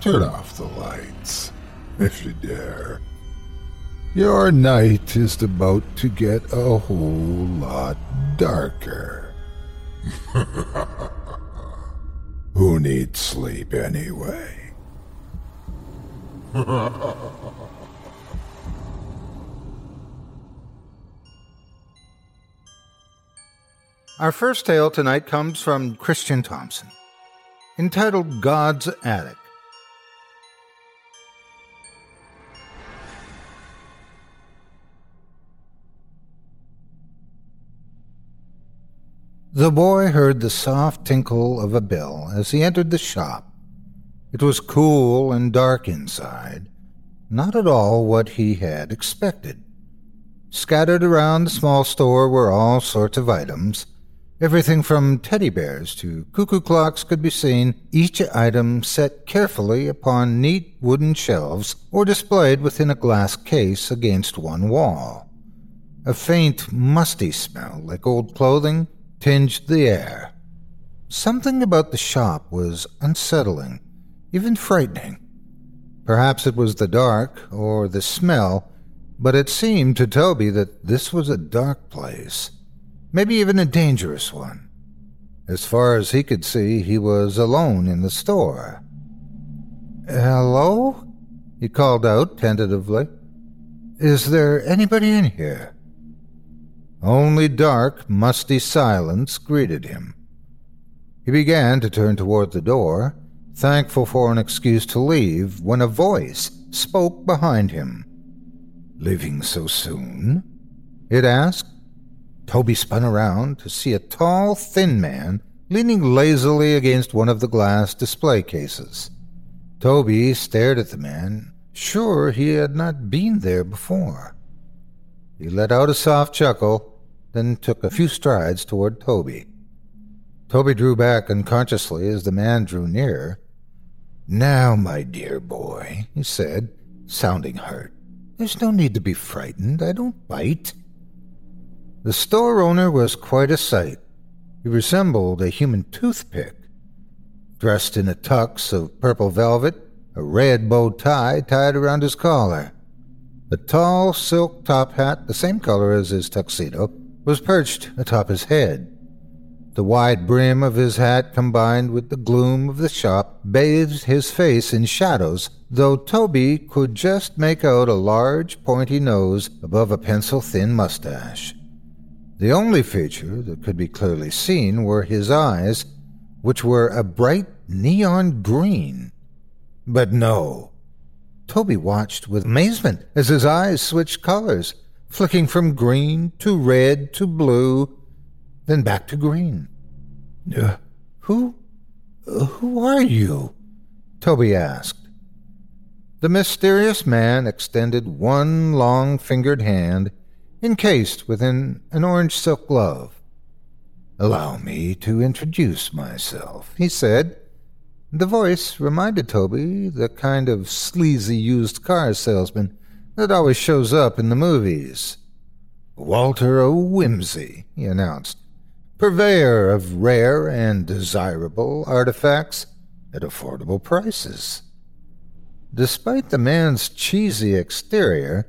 Turn off the lights, if you dare. Your night is about to get a whole lot darker. Who needs sleep anyway? Our first tale tonight comes from Christian Thompson, entitled God's Attic. The boy heard the soft tinkle of a bell as he entered the shop. It was cool and dark inside, not at all what he had expected. Scattered around the small store were all sorts of items Everything from teddy bears to cuckoo clocks could be seen, each item set carefully upon neat wooden shelves or displayed within a glass case against one wall. A faint, musty smell, like old clothing, tinged the air. Something about the shop was unsettling, even frightening. Perhaps it was the dark or the smell, but it seemed to Toby that this was a dark place maybe even a dangerous one. As far as he could see, he was alone in the store. Hello? he called out tentatively. Is there anybody in here? Only dark, musty silence greeted him. He began to turn toward the door, thankful for an excuse to leave, when a voice spoke behind him. Leaving so soon? it asked. Toby spun around to see a tall, thin man leaning lazily against one of the glass display cases. Toby stared at the man, sure he had not been there before. He let out a soft chuckle, then took a few strides toward Toby. Toby drew back unconsciously as the man drew nearer. Now, my dear boy, he said, sounding hurt, there's no need to be frightened. I don't bite. The store owner was quite a sight. He resembled a human toothpick. Dressed in a tux of purple velvet, a red bow tie tied around his collar. A tall silk top hat, the same color as his tuxedo, was perched atop his head. The wide brim of his hat combined with the gloom of the shop bathed his face in shadows, though Toby could just make out a large pointy nose above a pencil thin mustache. The only feature that could be clearly seen were his eyes, which were a bright neon green. But no. Toby watched with amazement as his eyes switched colors, flicking from green to red to blue then back to green. Uh, who? Uh, who are you? Toby asked. The mysterious man extended one long fingered hand encased within an orange silk glove. Allow me to introduce myself, he said. The voice reminded Toby the kind of sleazy used car salesman that always shows up in the movies. Walter O. Whimsy, he announced, purveyor of rare and desirable artifacts at affordable prices. Despite the man's cheesy exterior,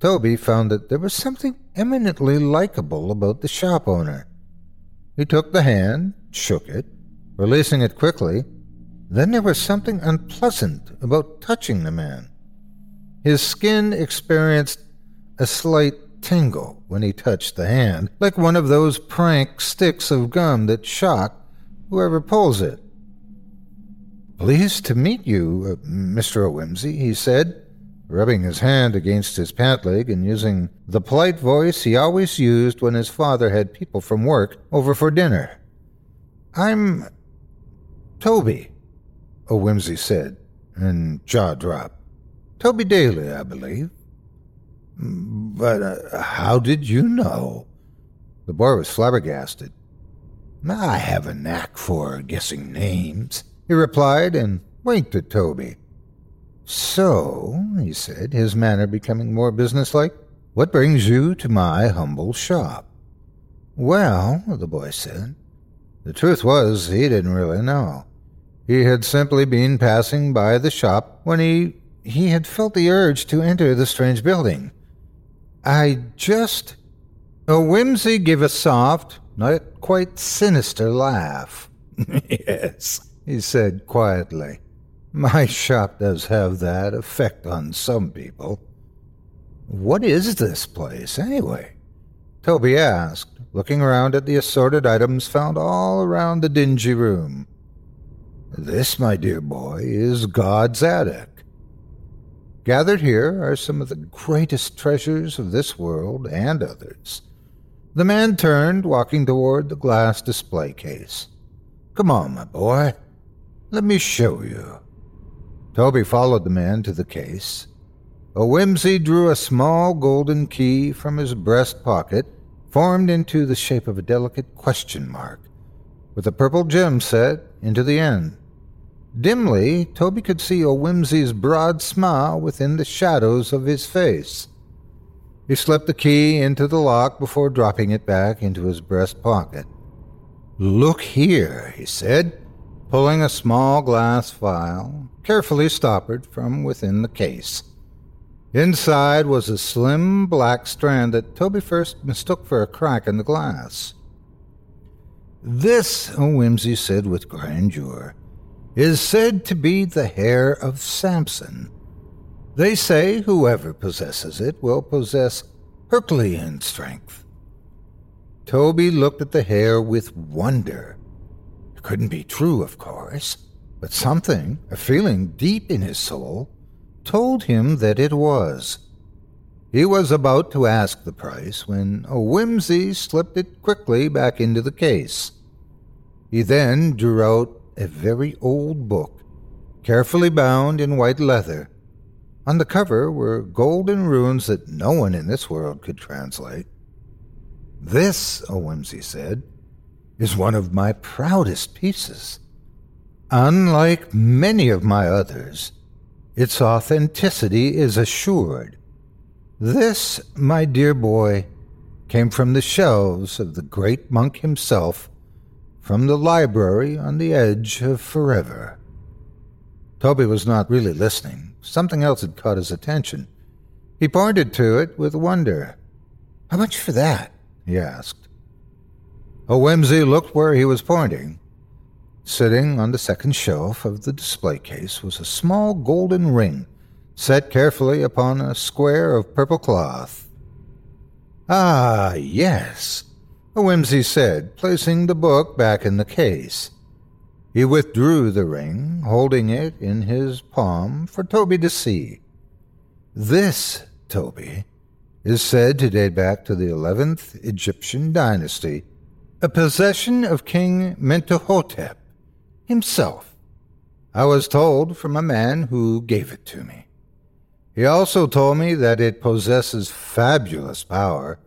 Toby found that there was something eminently likable about the shop owner. He took the hand, shook it, releasing it quickly. Then there was something unpleasant about touching the man. His skin experienced a slight tingle when he touched the hand, like one of those prank sticks of gum that shock whoever pulls it. Pleased to meet you, uh, Mr. O'Whimsey, he said, rubbing his hand against his pant leg and using the polite voice he always used when his father had people from work over for dinner. I'm Toby, O'Whimsey said, and jaw dropped. Toby Daly, I believe. But uh, how did you know? The boy was flabbergasted. I have a knack for guessing names, he replied, and winked at Toby. So, he said, his manner becoming more businesslike, what brings you to my humble shop? Well, the boy said, the truth was he didn't really know. He had simply been passing by the shop when he he had felt the urge to enter the strange building. I just. O'Whimsey gave a soft, not quite sinister laugh. yes, he said quietly. My shop does have that effect on some people. What is this place, anyway? Toby asked, looking around at the assorted items found all around the dingy room. This, my dear boy, is God's attic. Gathered here are some of the greatest treasures of this world and others. The man turned, walking toward the glass display case. Come on, my boy. Let me show you. Toby followed the man to the case. O'Whimsey drew a small golden key from his breast pocket, formed into the shape of a delicate question mark, with a purple gem set into the end. Dimly, Toby could see O'Whimsey's broad smile within the shadows of his face. He slipped the key into the lock before dropping it back into his breast pocket. Look here, he said, pulling a small glass vial, carefully stoppered from within the case. Inside was a slim black strand that Toby first mistook for a crack in the glass. This, O'Whimsey said with grandeur, is said to be the hair of Samson. They say whoever possesses it will possess Herculean strength. Toby looked at the hair with wonder. It couldn't be true, of course, but something, a feeling deep in his soul, told him that it was. He was about to ask the price when O'Whimsey slipped it quickly back into the case. He then drew out a very old book, carefully bound in white leather. On the cover were golden runes that no one in this world could translate. This, O'Whimsey said, is one of my proudest pieces. Unlike many of my others, its authenticity is assured. This, my dear boy, came from the shelves of the great monk himself, from the library on the edge of forever. Toby was not really listening. Something else had caught his attention. He pointed to it with wonder. How much for that? he asked. O'Whimsey looked where he was pointing. Sitting on the second shelf of the display case was a small golden ring set carefully upon a square of purple cloth. Ah, yes, Whimsy said, placing the book back in the case. He withdrew the ring, holding it in his palm for Toby to see. This, Toby, is said to date back to the 11th Egyptian dynasty, a possession of King Mentuhotep himself. I was told from a man who gave it to me. He also told me that it possesses fabulous power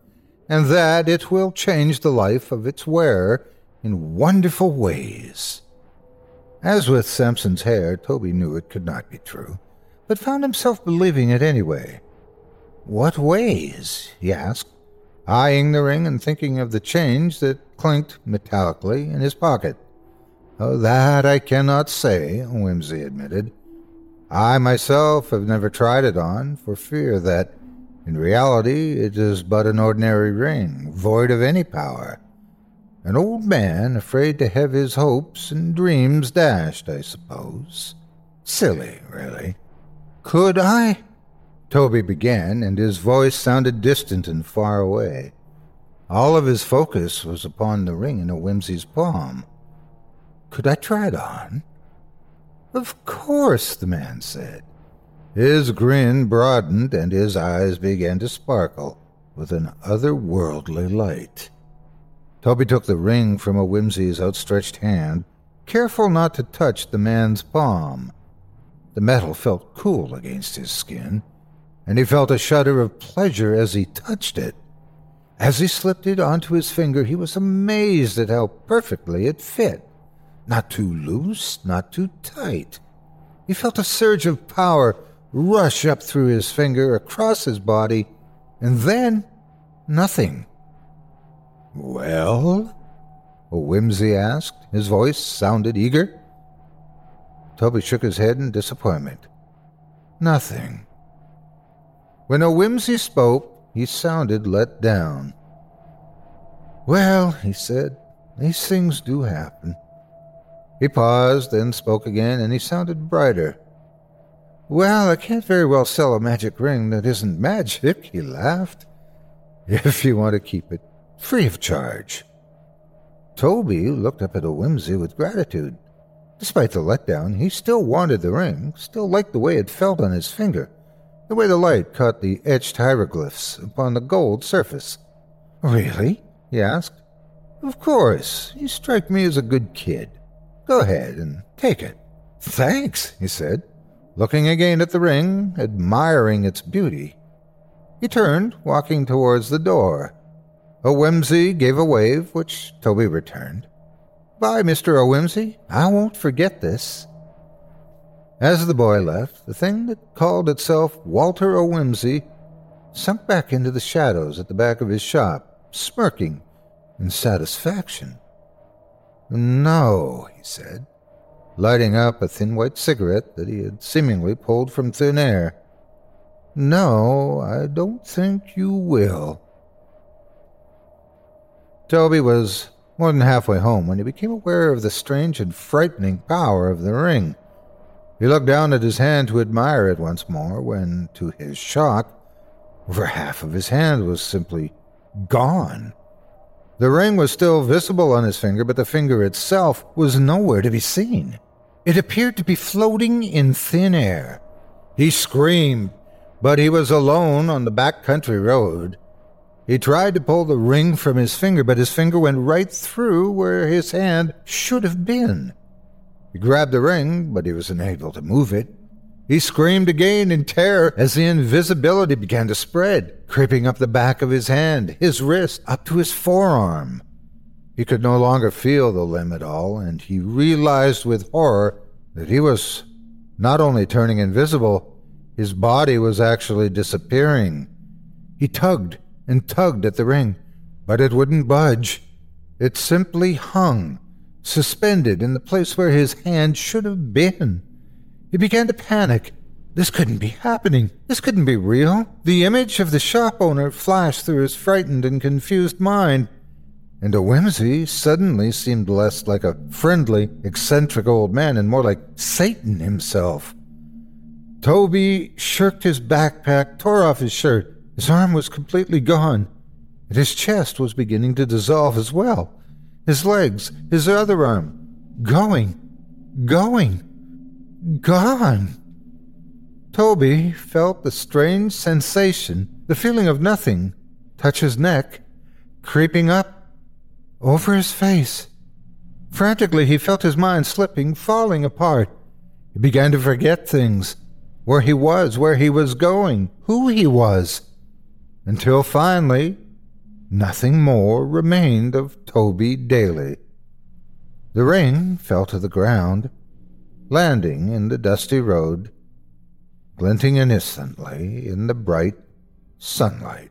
and that it will change the life of its wearer in wonderful ways. As with Samson's hair, Toby knew it could not be true, but found himself believing it anyway. What ways? he asked, eyeing the ring and thinking of the change that clinked metallically in his pocket. Oh, that I cannot say, Whimsy admitted. I myself have never tried it on, for fear that, in reality, it is but an ordinary ring, void of any power. An old man afraid to have his hopes and dreams dashed, I suppose. Silly, really. Could I? Toby began, and his voice sounded distant and far away. All of his focus was upon the ring in O'Whimsey's palm. Could I try it on? Of course, the man said. His grin broadened and his eyes began to sparkle with an otherworldly light. Toby took the ring from O'Whimsey's outstretched hand, careful not to touch the man's palm. The metal felt cool against his skin, and he felt a shudder of pleasure as he touched it. As he slipped it onto his finger, he was amazed at how perfectly it fit. Not too loose, not too tight. He felt a surge of power rush up through his finger, across his body, and then nothing. Well? Whimsy asked. His voice sounded eager. Toby shook his head in disappointment. Nothing. When O'Whimsey spoke, he sounded let down. Well, he said, these things do happen. He paused, then spoke again, and he sounded brighter. Well, I can't very well sell a magic ring that isn't magic, he laughed. If you want to keep it free of charge. Toby looked up at O'Whimsey with gratitude. Despite the letdown, he still wanted the ring, still liked the way it felt on his finger the way the light caught the etched hieroglyphs upon the gold surface. Really? he asked. Of course. You strike me as a good kid. Go ahead and take it. Thanks, he said, looking again at the ring, admiring its beauty. He turned, walking towards the door. O'Whimsey gave a wave, which Toby returned. Bye, Mr. O'Whimsey. I won't forget this. As the boy left, the thing that called itself Walter O'Whimsey sunk back into the shadows at the back of his shop, smirking in satisfaction. No, he said, lighting up a thin white cigarette that he had seemingly pulled from thin air. No, I don't think you will. Toby was more than halfway home when he became aware of the strange and frightening power of the ring. He looked down at his hand to admire it once more, when, to his shock, over half of his hand was simply gone. The ring was still visible on his finger, but the finger itself was nowhere to be seen. It appeared to be floating in thin air. He screamed, but he was alone on the back country road. He tried to pull the ring from his finger, but his finger went right through where his hand should have been. He grabbed the ring, but he was unable to move it. He screamed again in terror as the invisibility began to spread, creeping up the back of his hand, his wrist, up to his forearm. He could no longer feel the limb at all, and he realized with horror that he was not only turning invisible, his body was actually disappearing. He tugged and tugged at the ring, but it wouldn't budge. It simply hung, suspended in the place where his hand should have been. He began to panic. This couldn't be happening. This couldn't be real. The image of the shop owner flashed through his frightened and confused mind and O'Whimsey suddenly seemed less like a friendly, eccentric old man and more like Satan himself. Toby shirked his backpack, tore off his shirt. His arm was completely gone, and his chest was beginning to dissolve as well. His legs, his other arm, going, going, gone. Toby felt the strange sensation, the feeling of nothing, touch his neck, creeping up over his face. Frantically, he felt his mind slipping, falling apart. He began to forget things where he was, where he was going, who he was, until finally, nothing more remained of Toby Daly. The ring fell to the ground, landing in the dusty road, glinting innocently in the bright sunlight.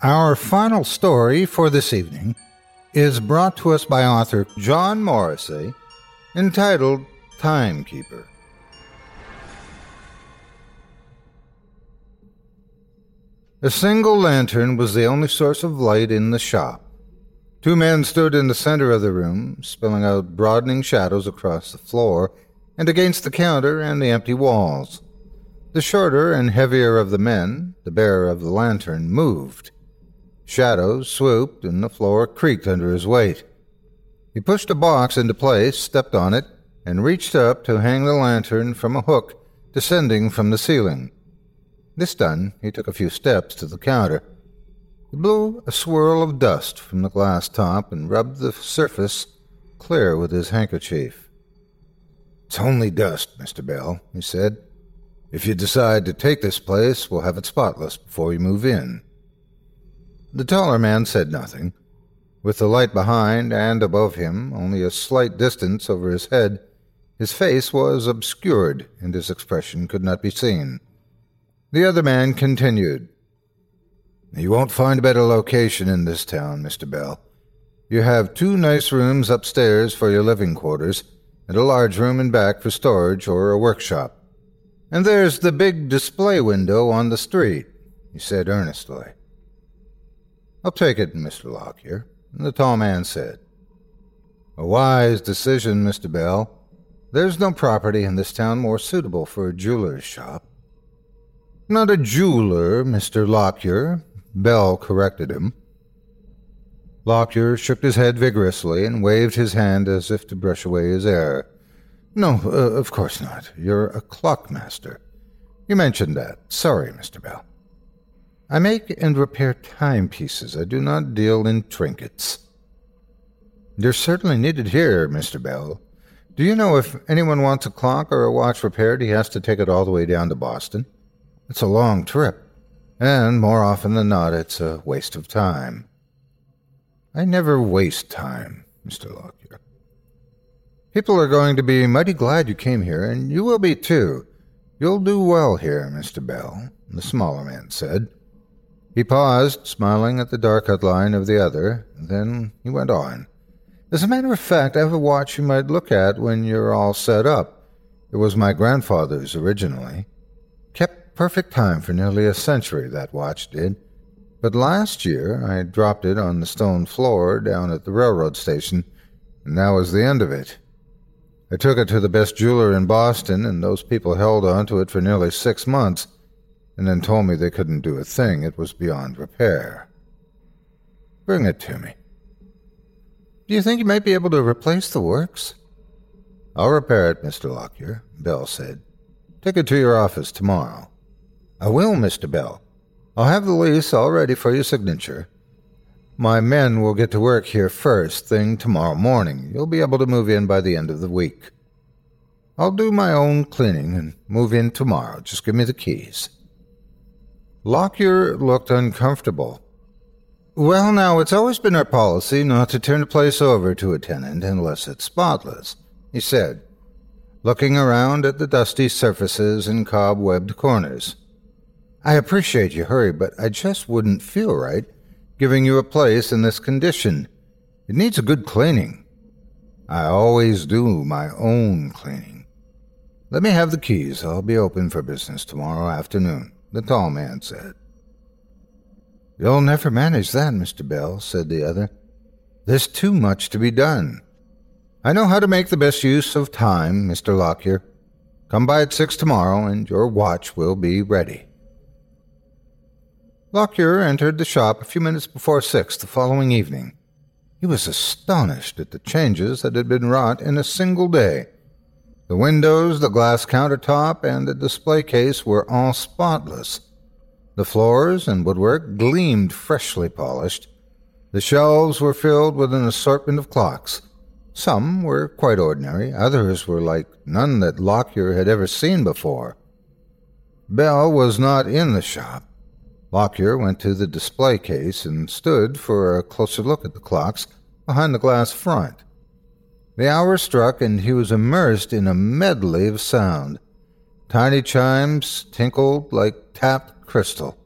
Our final story for this evening is brought to us by author John Morressy, entitled Timekeeper. A single lantern was the only source of light in the shop. Two men stood in the center of the room, spilling out broadening shadows across the floor and against the counter and the empty walls. The shorter and heavier of the men, the bearer of the lantern, moved. Shadows swooped, and the floor creaked under his weight. He pushed a box into place, stepped on it, and reached up to hang the lantern from a hook descending from the ceiling. This done, he took a few steps to the counter. He blew a swirl of dust from the glass top and rubbed the surface clear with his handkerchief. It's only dust, Mr. Bell, he said. If you decide to take this place, we'll have it spotless before you move in. The taller man said nothing. With the light behind and above him, only a slight distance over his head, his face was obscured and his expression could not be seen. The other man continued. You won't find a better location in this town, Mr. Bell. You have two nice rooms upstairs for your living quarters, and a large room in back for storage or a workshop. And there's the big display window on the street, he said earnestly. I'll take it, Mr. Lockyer, the tall man said. A wise decision, Mr. Bell. There's no property in this town more suitable for a jeweler's shop. Not a jeweler, Mr. Lockyer, Bell corrected him. Lockyer shook his head vigorously and waved his hand as if to brush away his error. No, uh, of course not. You're a clockmaster. You mentioned that. Sorry, Mr. Bell. I make and repair timepieces. I do not deal in trinkets. They're certainly needed here, Mr. Bell. Do you know if anyone wants a clock or a watch repaired, he has to take it all the way down to Boston? It's a long trip, and more often than not, it's a waste of time. I never waste time, Mr. Lockyer. People are going to be mighty glad you came here, and you will be too. You'll do well here, Mr. Bell, the smaller man said. He paused, smiling at the dark outline of the other, then he went on. As a matter of fact, I have a watch you might look at when you're all set up. It was my grandfather's originally. Kept perfect time for nearly a century, that watch did. But last year I dropped it on the stone floor down at the railroad station, and that was the end of it. I took it to the best jeweler in Boston, and those people held on to it for nearly six months, and then told me they couldn't do a thing. It was beyond repair. Bring it to me. Do you think you might be able to replace the works? I'll repair it, Mr. Lockyer, Bell said. Take it to your office tomorrow. I will, Mr. Bell. I'll have the lease all ready for your signature. My men will get to work here first thing tomorrow morning. You'll be able to move in by the end of the week. I'll do my own cleaning and move in tomorrow. Just give me the keys. Lockyer looked uncomfortable. Well, now, it's always been our policy not to turn a place over to a tenant unless it's spotless, he said, looking around at the dusty surfaces and cobwebbed corners. I appreciate your hurry, but I just wouldn't feel right giving you a place in this condition. It needs a good cleaning. I always do my own cleaning. Let me have the keys. I'll be open for business tomorrow afternoon, the tall man said. You'll never manage that, Mr. Bell, said the other. There's too much to be done. I know how to make the best use of time, Mr. Lockyer. Come by at six tomorrow, and your watch will be ready. Lockyer entered the shop a few minutes before six the following evening. He was astonished at the changes that had been wrought in a single day. The windows, the glass countertop, and the display case were all spotless. The floors and woodwork gleamed freshly polished. The shelves were filled with an assortment of clocks. Some were quite ordinary, others were like none that Lockyer had ever seen before. Bell was not in the shop. Lockyer went to the display case and stood for a closer look at the clocks behind the glass front. The hour struck, and he was immersed in a medley of sound. Tiny chimes tinkled like tapped crystal.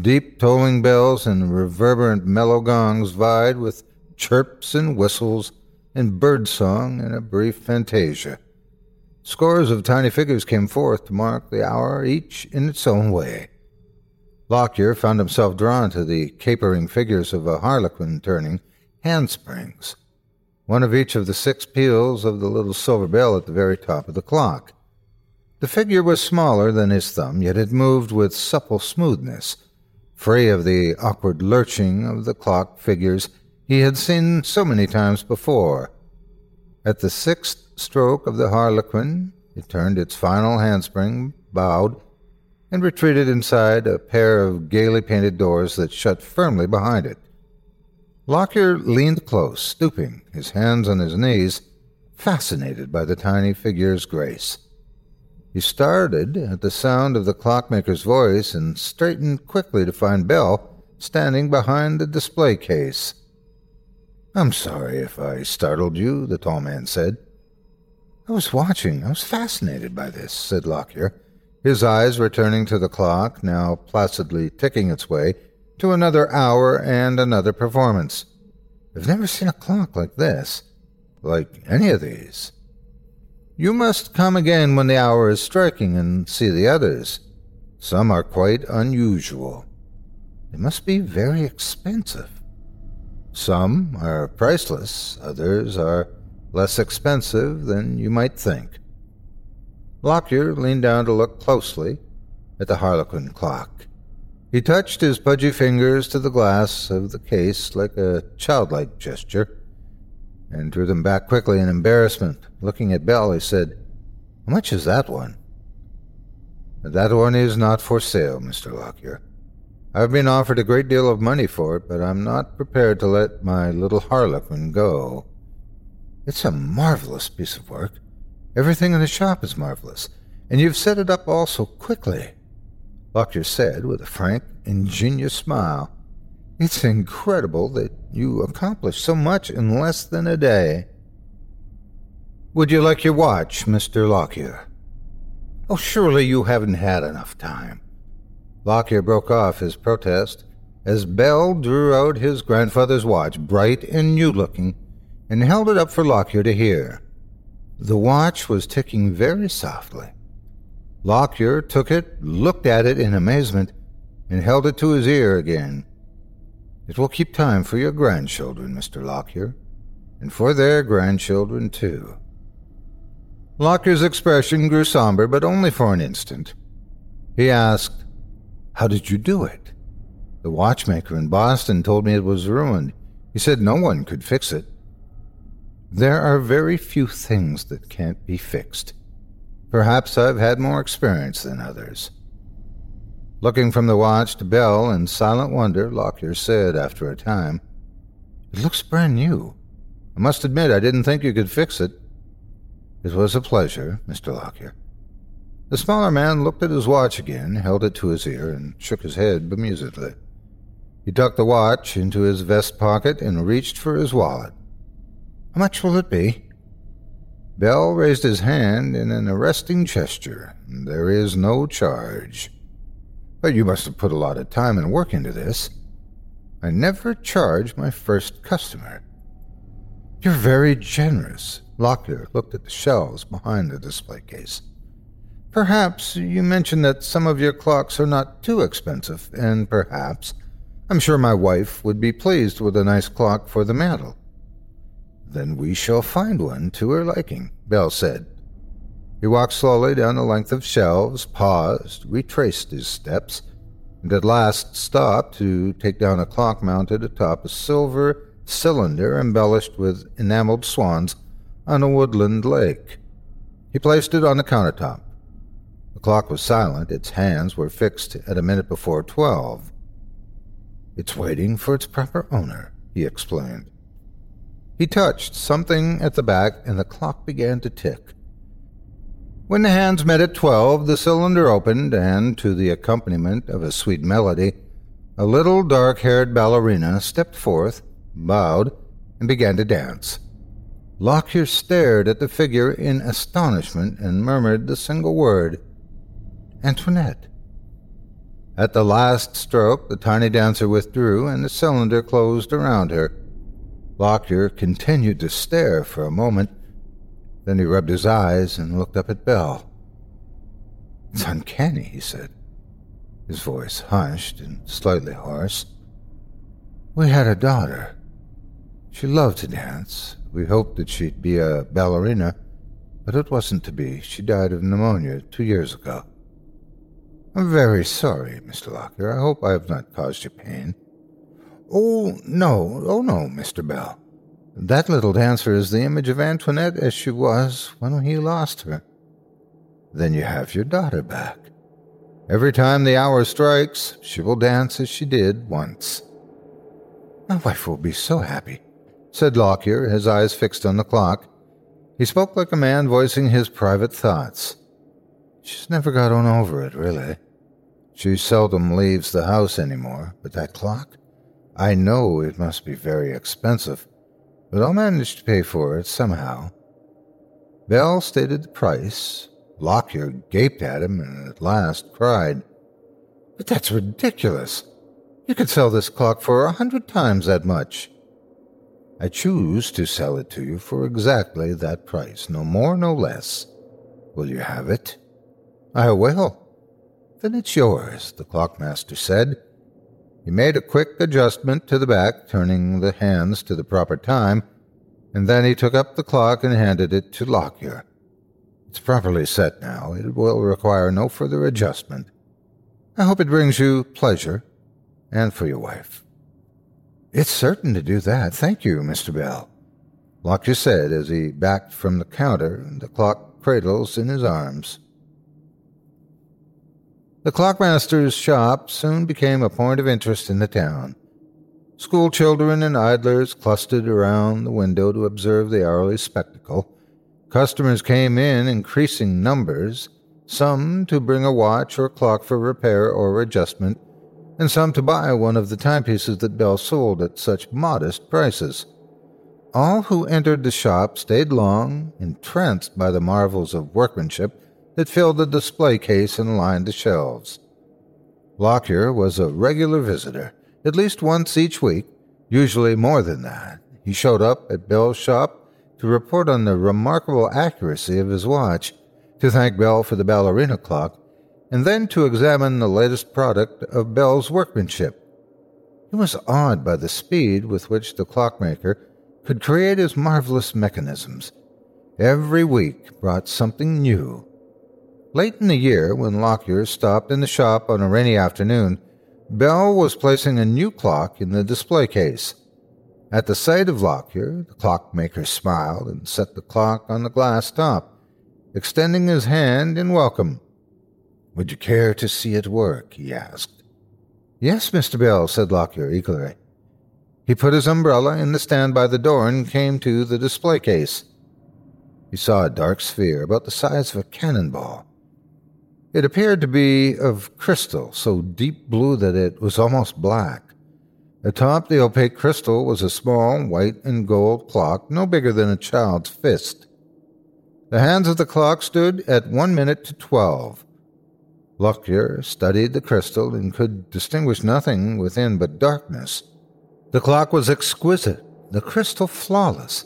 Deep tolling bells and reverberant mellow gongs vied with chirps and whistles and bird song and a brief fantasia. Scores of tiny figures came forth to mark the hour, each in its own way. Lockyer found himself drawn to the capering figures of a harlequin turning handsprings, one of each of the six peals of the little silver bell at the very top of the clock. The figure was smaller than his thumb, yet it moved with supple smoothness, free of the awkward lurching of the clock figures he had seen so many times before. At the sixth stroke of the harlequin, it turned its final handspring, bowed, and retreated inside a pair of gaily painted doors that shut firmly behind it. Lockyer leaned close, stooping, his hands on his knees, fascinated by the tiny figure's grace. He started at the sound of the clockmaker's voice and straightened quickly to find Bell standing behind the display case. I'm sorry if I startled you, the tall man said. I was watching. I was fascinated by this, said Lockyer his eyes returning to the clock, now placidly ticking its way to another hour and another performance. I've never seen a clock like this, like any of these. You must come again when the hour is striking and see the others. Some are quite unusual. They must be very expensive. Some are priceless, others are less expensive than you might think. Lockyer leaned down to look closely at the Harlequin clock. He touched his pudgy fingers to the glass of the case like a childlike gesture, and drew them back quickly in embarrassment. Looking at Bell, he said, How much is that one? That one is not for sale, Mr. Lockyer. I've been offered a great deal of money for it, but I'm not prepared to let my little harlequin go. It's a marvelous piece of work. Everything in the shop is marvelous, and you've set it up all so quickly. Lockyer said with a frank, ingenuous smile. It's incredible that you accomplished so much in less than a day. Would you like your watch, Mr. Lockyer? Oh, surely you haven't had enough time. Lockyer broke off his protest as Bell drew out his grandfather's watch, bright and new looking, and held it up for Lockyer to hear. The watch was ticking very softly. Lockyer took it, looked at it in amazement, and held it to his ear again. It will keep time for your grandchildren, Mr. Lockyer, and for their grandchildren, too. Lockyer's expression grew somber, but only for an instant. He asked, How did you do it? The watchmaker in Boston told me it was ruined. He said no one could fix it. There are very few things that can't be fixed. Perhaps I've had more experience than others. Looking from the watch to Bell in silent wonder, Lockyer said after a time, It looks brand new. I must admit I didn't think you could fix it. It was a pleasure, Mr. Lockyer. The smaller man looked at his watch again, held it to his ear, and shook his head bemusedly. He tucked the watch into his vest pocket and reached for his wallet. How much will it be? Bell raised his hand in an arresting gesture. There is no charge. But you must have put a lot of time and work into this. I never charge my first customer. You're very generous. Lockyer looked at the shelves behind the display case. Perhaps you mentioned that some of your clocks are not too expensive, and perhaps I'm sure my wife would be pleased with a nice clock for the mantel. Then we shall find one to her liking, Bell said. He walked slowly down the length of shelves, paused, retraced his steps, and at last stopped to take down a clock mounted atop a silver cylinder embellished with enameled swans on a woodland lake. He placed it on the countertop. The clock was silent, its hands were fixed at a minute before twelve. It's waiting for its proper owner, he explained. He touched something at the back, and the clock began to tick. When the hands met at twelve, the cylinder opened, and, to the accompaniment of a sweet melody, a little dark haired ballerina stepped forth, bowed, and began to dance. Lockyer stared at the figure in astonishment and murmured the single word Antoinette. At the last stroke, the tiny dancer withdrew, and the cylinder closed around her. Lockyer continued to stare for a moment. Then he rubbed his eyes and looked up at Bell. It's uncanny, he said, his voice hushed and slightly hoarse. We had a daughter. She loved to dance. We hoped that she'd be a ballerina, but it wasn't to be. She died of pneumonia two years ago. I'm very sorry, Mr. Lockyer. I hope I have not caused you pain. Oh, no, oh, no, Mr. Bell. That little dancer is the image of Antoinette as she was when he lost her. Then you have your daughter back. Every time the hour strikes, she will dance as she did once. My wife will be so happy, said Lockyer, his eyes fixed on the clock. He spoke like a man voicing his private thoughts. She's never got on over it, really. She seldom leaves the house any more, but that clock? I know it must be very expensive, but I'll manage to pay for it somehow. Bell stated the price. Lockyer gaped at him and at last cried, But that's ridiculous. You could sell this clock for a hundred times that much. I choose to sell it to you for exactly that price, no more, no less. Will you have it? I will. Then it's yours, the clockmaster said. He made a quick adjustment to the back, turning the hands to the proper time, and then he took up the clock and handed it to Lockyer. It's properly set now. It will require no further adjustment. I hope it brings you pleasure, and for your wife. It's certain to do that. Thank you, Mr. Bell. Lockyer said as he backed from the counter, the clock cradles in his arms. The clockmaster's shop soon became a point of interest in the town. School children and idlers clustered around the window to observe the hourly spectacle, Customers came in increasing numbers, some to bring a watch or clock for repair or adjustment, and some to buy one of the timepieces that Bell sold at such modest prices. All who entered the shop stayed long, entranced by the marvels of workmanship that filled the display case and lined the shelves. Lockyer was a regular visitor, at least once each week, usually more than that. He showed up at Bell's shop to report on the remarkable accuracy of his watch, to thank Bell for the ballerina clock, and then to examine the latest product of Bell's workmanship. He was awed by the speed with which the clockmaker could create his marvelous mechanisms. Every week brought something new. Late in the year, when Lockyer stopped in the shop on a rainy afternoon, Bell was placing a new clock in the display case. At the sight of Lockyer, the clockmaker smiled and set the clock on the glass top, extending his hand in welcome. Would you care to see it work? he asked. Yes, Mr. Bell, said Lockyer eagerly. He put his umbrella in the stand by the door and came to the display case. He saw a dark sphere about the size of a cannonball. It appeared to be of crystal, so deep blue that it was almost black. Atop the opaque crystal was a small white and gold clock no bigger than a child's fist. The hands of the clock stood at one minute to twelve. Lockyer studied the crystal and could distinguish nothing within but darkness. The clock was exquisite, the crystal flawless,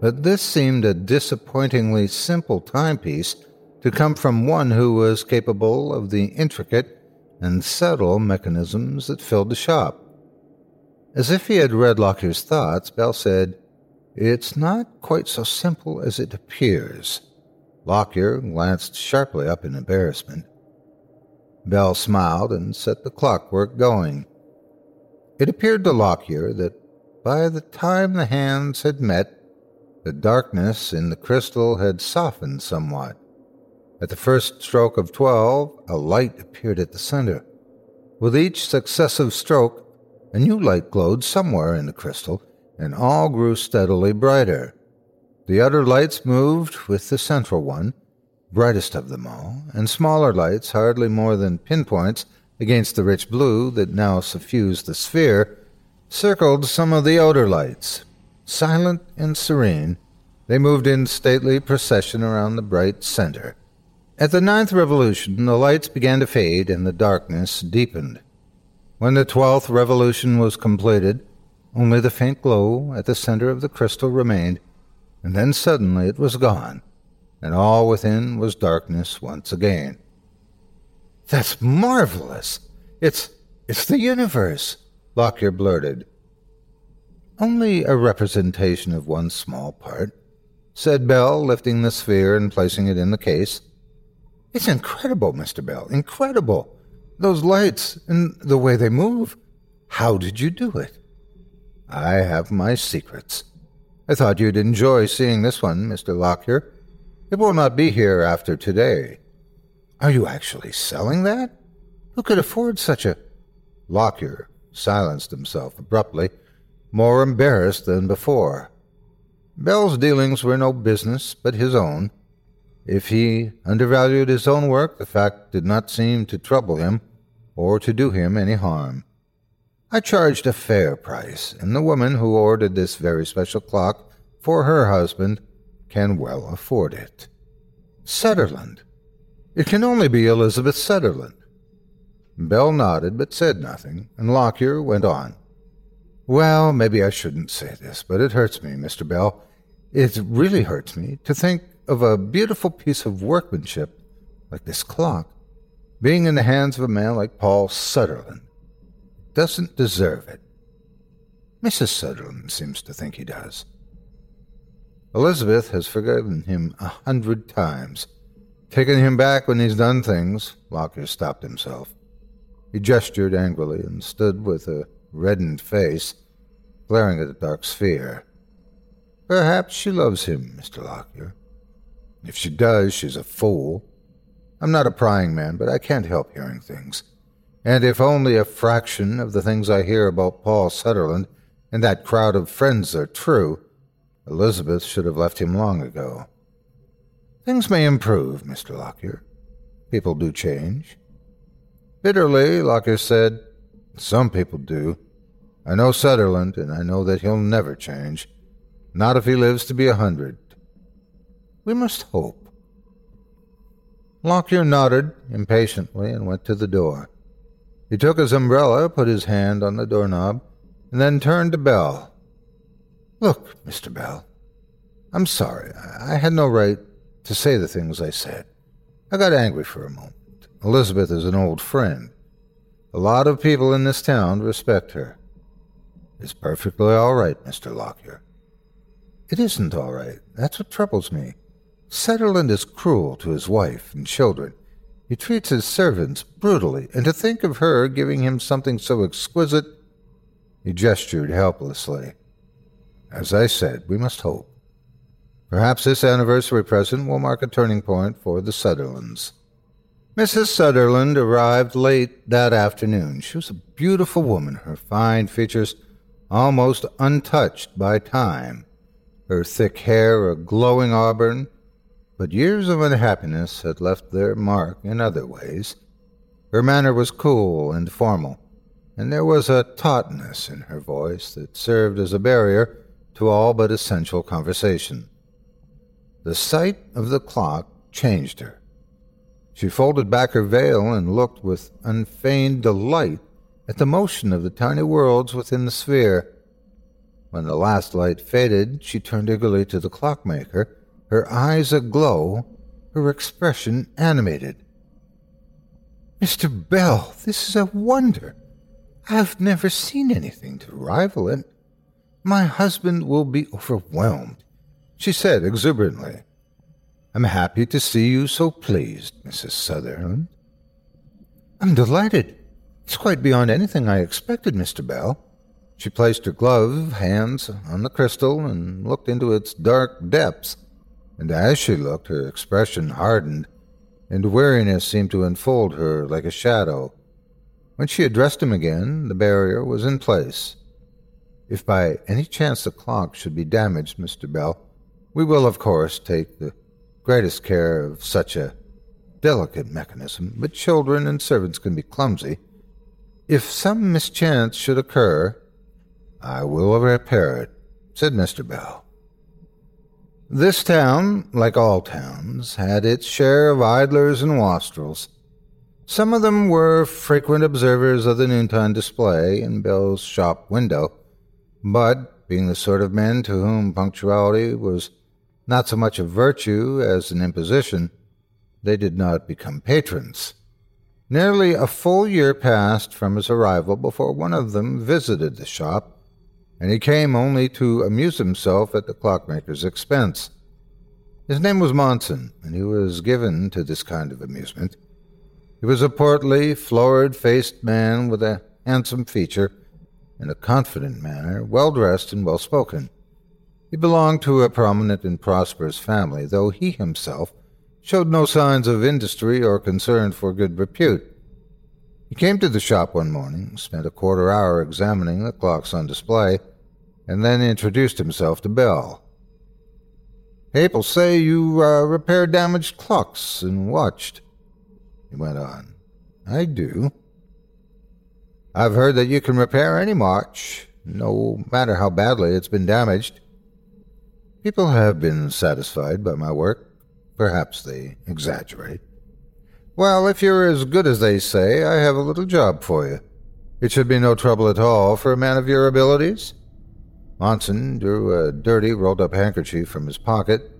but this seemed a disappointingly simple timepiece to come from one who was capable of the intricate and subtle mechanisms that filled the shop. As if he had read Lockyer's thoughts, Bell said, It's not quite so simple as it appears. Lockyer glanced sharply up in embarrassment. Bell smiled and set the clockwork going. It appeared to Lockyer that by the time the hands had met, the darkness in the crystal had softened somewhat. At the first stroke of twelve, a light appeared at the center. With each successive stroke, a new light glowed somewhere in the crystal, and all grew steadily brighter. The other lights moved with the central one, brightest of them all, and smaller lights, hardly more than pinpoints against the rich blue that now suffused the sphere, circled some of the outer lights. Silent and serene, they moved in stately procession around the bright center. At the ninth revolution, the lights began to fade and the darkness deepened. When the twelfth revolution was completed, only the faint glow at the center of the crystal remained, and then suddenly it was gone, and all within was darkness once again. That's marvelous! It's it's the universe, Lockyer blurted. Only a representation of one small part, said Bell, lifting the sphere and placing it in the case. It's incredible, Mr. Bell, incredible. Those lights and the way they move. How did you do it? I have my secrets. I thought you'd enjoy seeing this one, Mr. Lockyer. It will not be here after today. Are you actually selling that? Who could afford such a. Lockyer silenced himself abruptly, more embarrassed than before. Bell's dealings were no business but his own. If he undervalued his own work, the fact did not seem to trouble him or to do him any harm. I charged a fair price, and the woman who ordered this very special clock for her husband can well afford it. Sutherland. It can only be Elizabeth Sutherland. Bell nodded but said nothing, and Lockyer went on. Well, maybe I shouldn't say this, but it hurts me, Mr. Bell. It really hurts me to think of a beautiful piece of workmanship like this clock being in the hands of a man like Paul Sutherland. Doesn't deserve it. Mrs. Sutherland seems to think he does. Elizabeth has forgiven him a hundred times, taken him back when he's done things. Lockyer stopped himself. He gestured angrily and stood with a reddened face, glaring at the dark sphere. Perhaps she loves him, Mr. Lockyer. If she does, she's a fool. I'm not a prying man, but I can't help hearing things. And if only a fraction of the things I hear about Paul Sutherland and that crowd of friends are true, Elizabeth should have left him long ago. Things may improve, Mr. Lockyer. People do change. Bitterly, Lockyer said, Some people do. I know Sutherland, and I know that he'll never change. Not if he lives to be a hundred. We must hope. Lockyer nodded impatiently and went to the door. He took his umbrella, put his hand on the doorknob, and then turned to Bell. Look, Mr. Bell, I'm sorry. I had no right to say the things I said. I got angry for a moment. Elizabeth is an old friend. A lot of people in this town respect her. It's perfectly all right, Mr. Lockyer. It isn't all right. That's what troubles me. Sutherland is cruel to his wife and children. He treats his servants brutally, and to think of her giving him something so exquisite. He gestured helplessly. As I said, we must hope. Perhaps this anniversary present will mark a turning point for the Sutherlands. Mrs. Sutherland arrived late that afternoon. She was a beautiful woman, her fine features almost untouched by time, her thick hair a glowing auburn, but years of unhappiness had left their mark in other ways. Her manner was cool and formal, and there was a tautness in her voice that served as a barrier to all but essential conversation. The sight of the clock changed her. She folded back her veil and looked with unfeigned delight at the motion of the tiny worlds within the sphere. When the last light faded, she turned eagerly to the clockmaker, her eyes aglow, her expression animated. Mr. Bell, this is a wonder. I've never seen anything to rival it. My husband will be overwhelmed she said exuberantly. I'm happy to see you so pleased, Mrs. Sutherland. I'm delighted. It's quite beyond anything I expected, Mr. Bell. She placed her gloved hands on the crystal and looked into its dark depths, and as she looked, her expression hardened, and weariness seemed to enfold her like a shadow. When she addressed him again, the barrier was in place. If by any chance the clock should be damaged, Mr. Bell, we will, of course, take the greatest care of such a delicate mechanism, but children and servants can be clumsy. If some mischance should occur, I will repair it, said Mr. Bell. This town, like all towns, had its share of idlers and wastrels. Some of them were frequent observers of the noontime display in Bell's shop window, but, being the sort of men to whom punctuality was not so much a virtue as an imposition, they did not become patrons. Nearly a full year passed from his arrival before one of them visited the shop, and he came only to amuse himself at the clockmaker's expense. His name was Monson, and he was given to this kind of amusement. He was a portly, florid faced man with a handsome feature and a confident manner, well dressed and well spoken. He belonged to a prominent and prosperous family, though he himself showed no signs of industry or concern for good repute. He came to the shop one morning, spent a quarter hour examining the clocks on display, and then introduced himself to Bell. People say you uh, repair damaged clocks and watched. He went on. I do. I've heard that you can repair any watch, no matter how badly it's been damaged. People have been satisfied by my work. Perhaps they exaggerate. Well, if you're as good as they say, I have a little job for you. It should be no trouble at all for a man of your abilities. Monson drew a dirty, rolled up handkerchief from his pocket,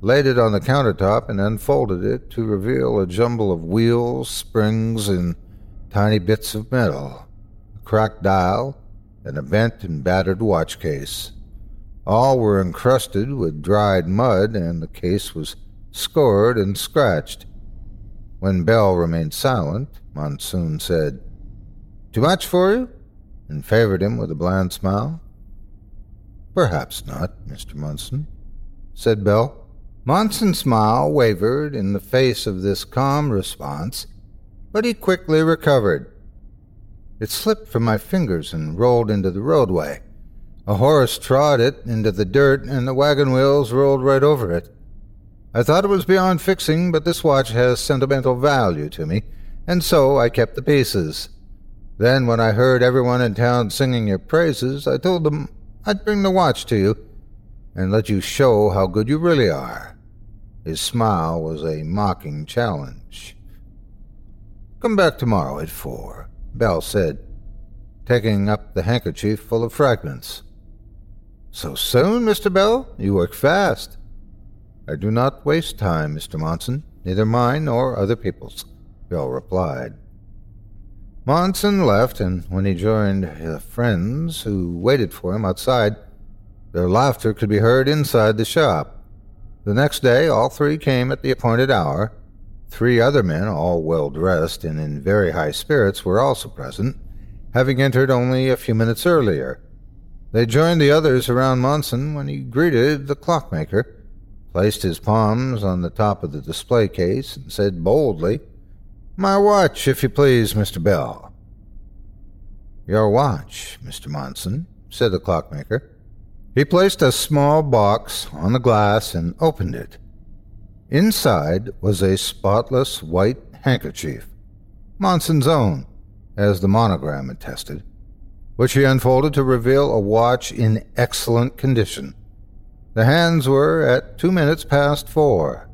laid it on the countertop, and unfolded it to reveal a jumble of wheels, springs, and tiny bits of metal, a cracked dial, and a bent and battered watch case. All were encrusted with dried mud, and the case was scored and scratched. When Bell remained silent, Monson said, Too much for you? and favored him with a bland smile. Perhaps not, Mr. Monson, said Bell. Monson's smile wavered in the face of this calm response, but he quickly recovered. It slipped from my fingers and rolled into the roadway. A horse trod it into the dirt, and the wagon wheels rolled right over it. I thought it was beyond fixing, but this watch has sentimental value to me, and so I kept the pieces. Then, when I heard everyone in town singing your praises, I told them I'd bring the watch to you and let you show how good you really are. His smile was a mocking challenge. Come back tomorrow at four, Bell said, taking up the handkerchief full of fragments. So soon, Mr. Bell? You work fast. I do not waste time, Mr. Monson, neither mine nor other people's, Bell replied. Monson left, and when he joined his friends who waited for him outside, their laughter could be heard inside the shop. The next day, all three came at the appointed hour. Three other men, all well dressed and in very high spirits, were also present, having entered only a few minutes earlier. They joined the others around Monson when he greeted the clockmaker, placed his palms on the top of the display case, and said boldly, My watch, if you please, Mr. Bell. Your watch, Mr. Monson, said the clockmaker. He placed a small box on the glass and opened it. Inside was a spotless white handkerchief, Monson's own, as the monogram attested which he unfolded to reveal a watch in excellent condition. The hands were at two minutes past four.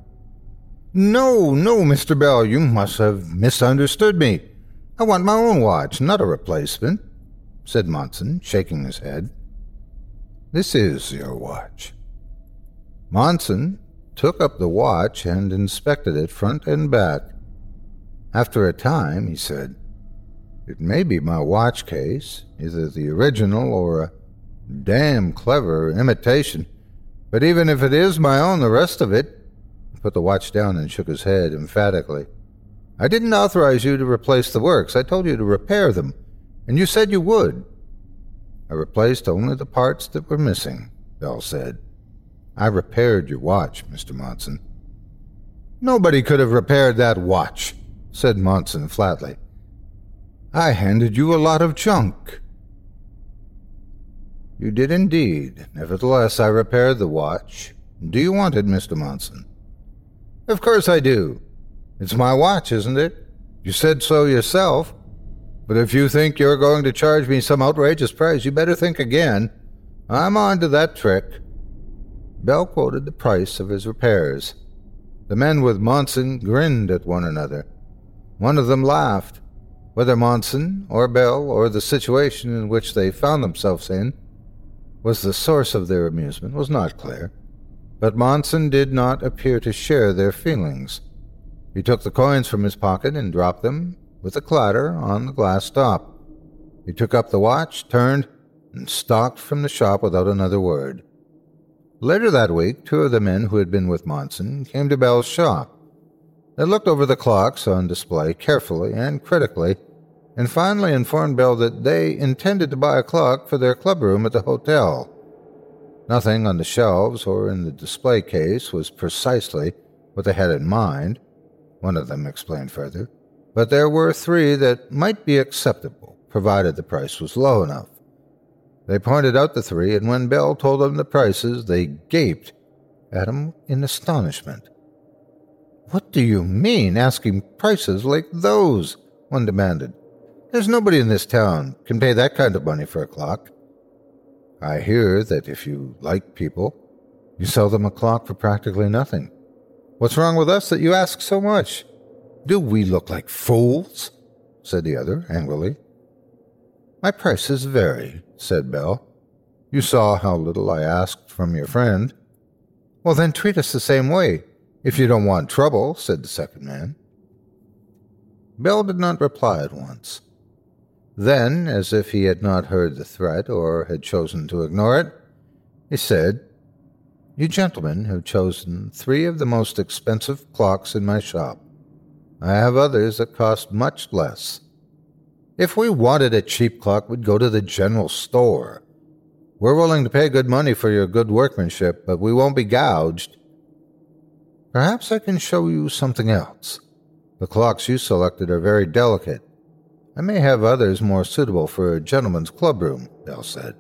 No, no, Mr. Bell, you must have misunderstood me. I want my own watch, not a replacement, said Monson, shaking his head. This is your watch. Monson took up the watch and inspected it front and back. After a time, he said, it may be my watch case, either the original or a damn clever imitation. But even if it is my own, the rest of it. Put the watch down and shook his head emphatically. I didn't authorize you to replace the works. I told you to repair them, and you said you would. I replaced only the parts that were missing, Bell said. I repaired your watch, Mr. Monson. Nobody could have repaired that watch, said Monson flatly. I handed you a lot of junk. You did indeed. Nevertheless, I repaired the watch. Do you want it, Mr. Monson? Of course I do. It's my watch, isn't it? You said so yourself. But if you think you're going to charge me some outrageous price, you better think again. I'm on to that trick. Bell quoted the price of his repairs. The men with Monson grinned at one another. One of them laughed. Whether Monson or Bell or the situation in which they found themselves in was the source of their amusement was not clear, but Monson did not appear to share their feelings. He took the coins from his pocket and dropped them with a clatter on the glass top. He took up the watch, turned, and stalked from the shop without another word. Later that week, two of the men who had been with Monson came to Bell's shop. They looked over the clocks on display carefully and critically, and finally informed Bell that they intended to buy a clock for their clubroom at the hotel. Nothing on the shelves or in the display case was precisely what they had in mind, one of them explained further, but there were three that might be acceptable, provided the price was low enough. They pointed out the three, and when Bell told them the prices, they gaped at him in astonishment. What do you mean, asking prices like those? One demanded. There's nobody in this town can pay that kind of money for a clock. I hear that if you like people, you sell them a clock for practically nothing. What's wrong with us that you ask so much? Do we look like fools? said the other angrily. My prices vary, said Bell. You saw how little I asked from your friend. Well, then treat us the same way, if you don't want trouble, said the second man. Bell did not reply at once. Then, as if he had not heard the threat or had chosen to ignore it, he said, You gentlemen have chosen three of the most expensive clocks in my shop. I have others that cost much less. If we wanted a cheap clock, we'd go to the general store. We're willing to pay good money for your good workmanship, but we won't be gouged. Perhaps I can show you something else. The clocks you selected are very delicate. I may have others more suitable for a gentleman's clubroom, Bell said.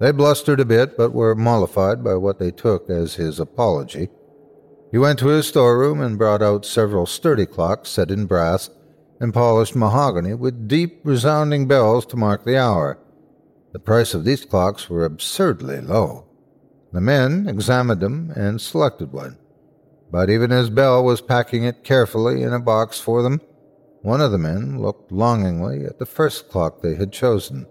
They blustered a bit, but were mollified by what they took as his apology. He went to his storeroom and brought out several sturdy clocks set in brass and polished mahogany with deep, resounding bells to mark the hour. The price of these clocks were absurdly low. The men examined them and selected one. But even as Bell was packing it carefully in a box for them, one of the men looked longingly at the first clock they had chosen.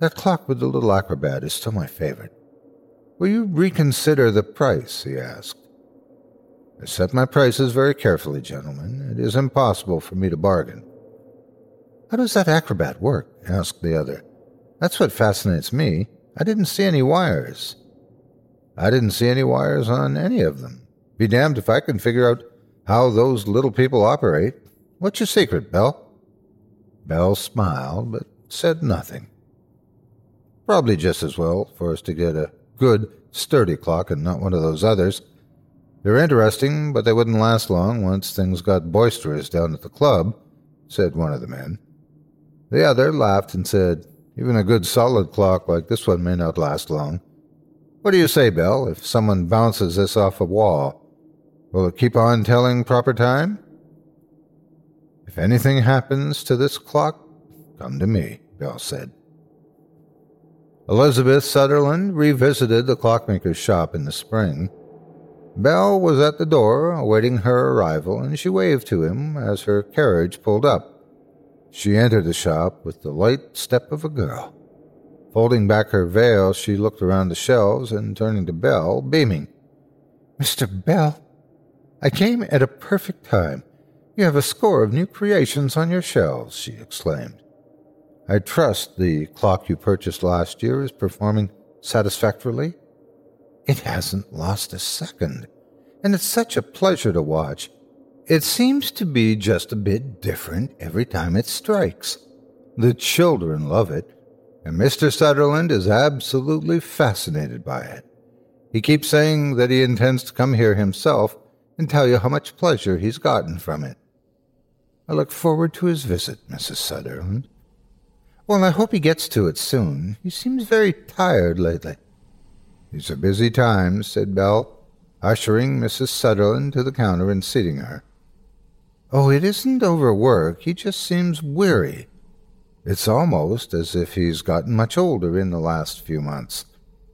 That clock with the little acrobat is still my favorite. Will you reconsider the price? he asked. I set my prices very carefully, gentlemen. It is impossible for me to bargain. How does that acrobat work? asked the other. That's what fascinates me. I didn't see any wires. I didn't see any wires on any of them. Be damned if I can figure out how those little people operate. What's your secret, Bell? Bell smiled, but said nothing. Probably just as well for us to get a good, sturdy clock and not one of those others. They're interesting, but they wouldn't last long once things got boisterous down at the club, said one of the men. The other laughed and said, Even a good solid clock like this one may not last long. What do you say, Bell, if someone bounces this off a wall? Will it keep on telling proper time? If anything happens to this clock, come to me, Bell said. Elizabeth Sutherland revisited the clockmaker's shop in the spring. Bell was at the door, awaiting her arrival, and she waved to him as her carriage pulled up. She entered the shop with the light step of a girl. Folding back her veil, she looked around the shelves and turning to Bell, beaming. Mr. Bell, I came at a perfect time. You have a score of new creations on your shelves, she exclaimed. I trust the clock you purchased last year is performing satisfactorily? It hasn't lost a second, and it's such a pleasure to watch. It seems to be just a bit different every time it strikes. The children love it, and Mr. Sutherland is absolutely fascinated by it. He keeps saying that he intends to come here himself and tell you how much pleasure he's gotten from it. I look forward to his visit, Mrs. Sutherland. Hmm? Well, I hope he gets to it soon. He seems very tired lately. These are busy times, said Bell, ushering Mrs. Sutherland to the counter and seating her. Oh, it isn't overwork. He just seems weary. It's almost as if he's gotten much older in the last few months,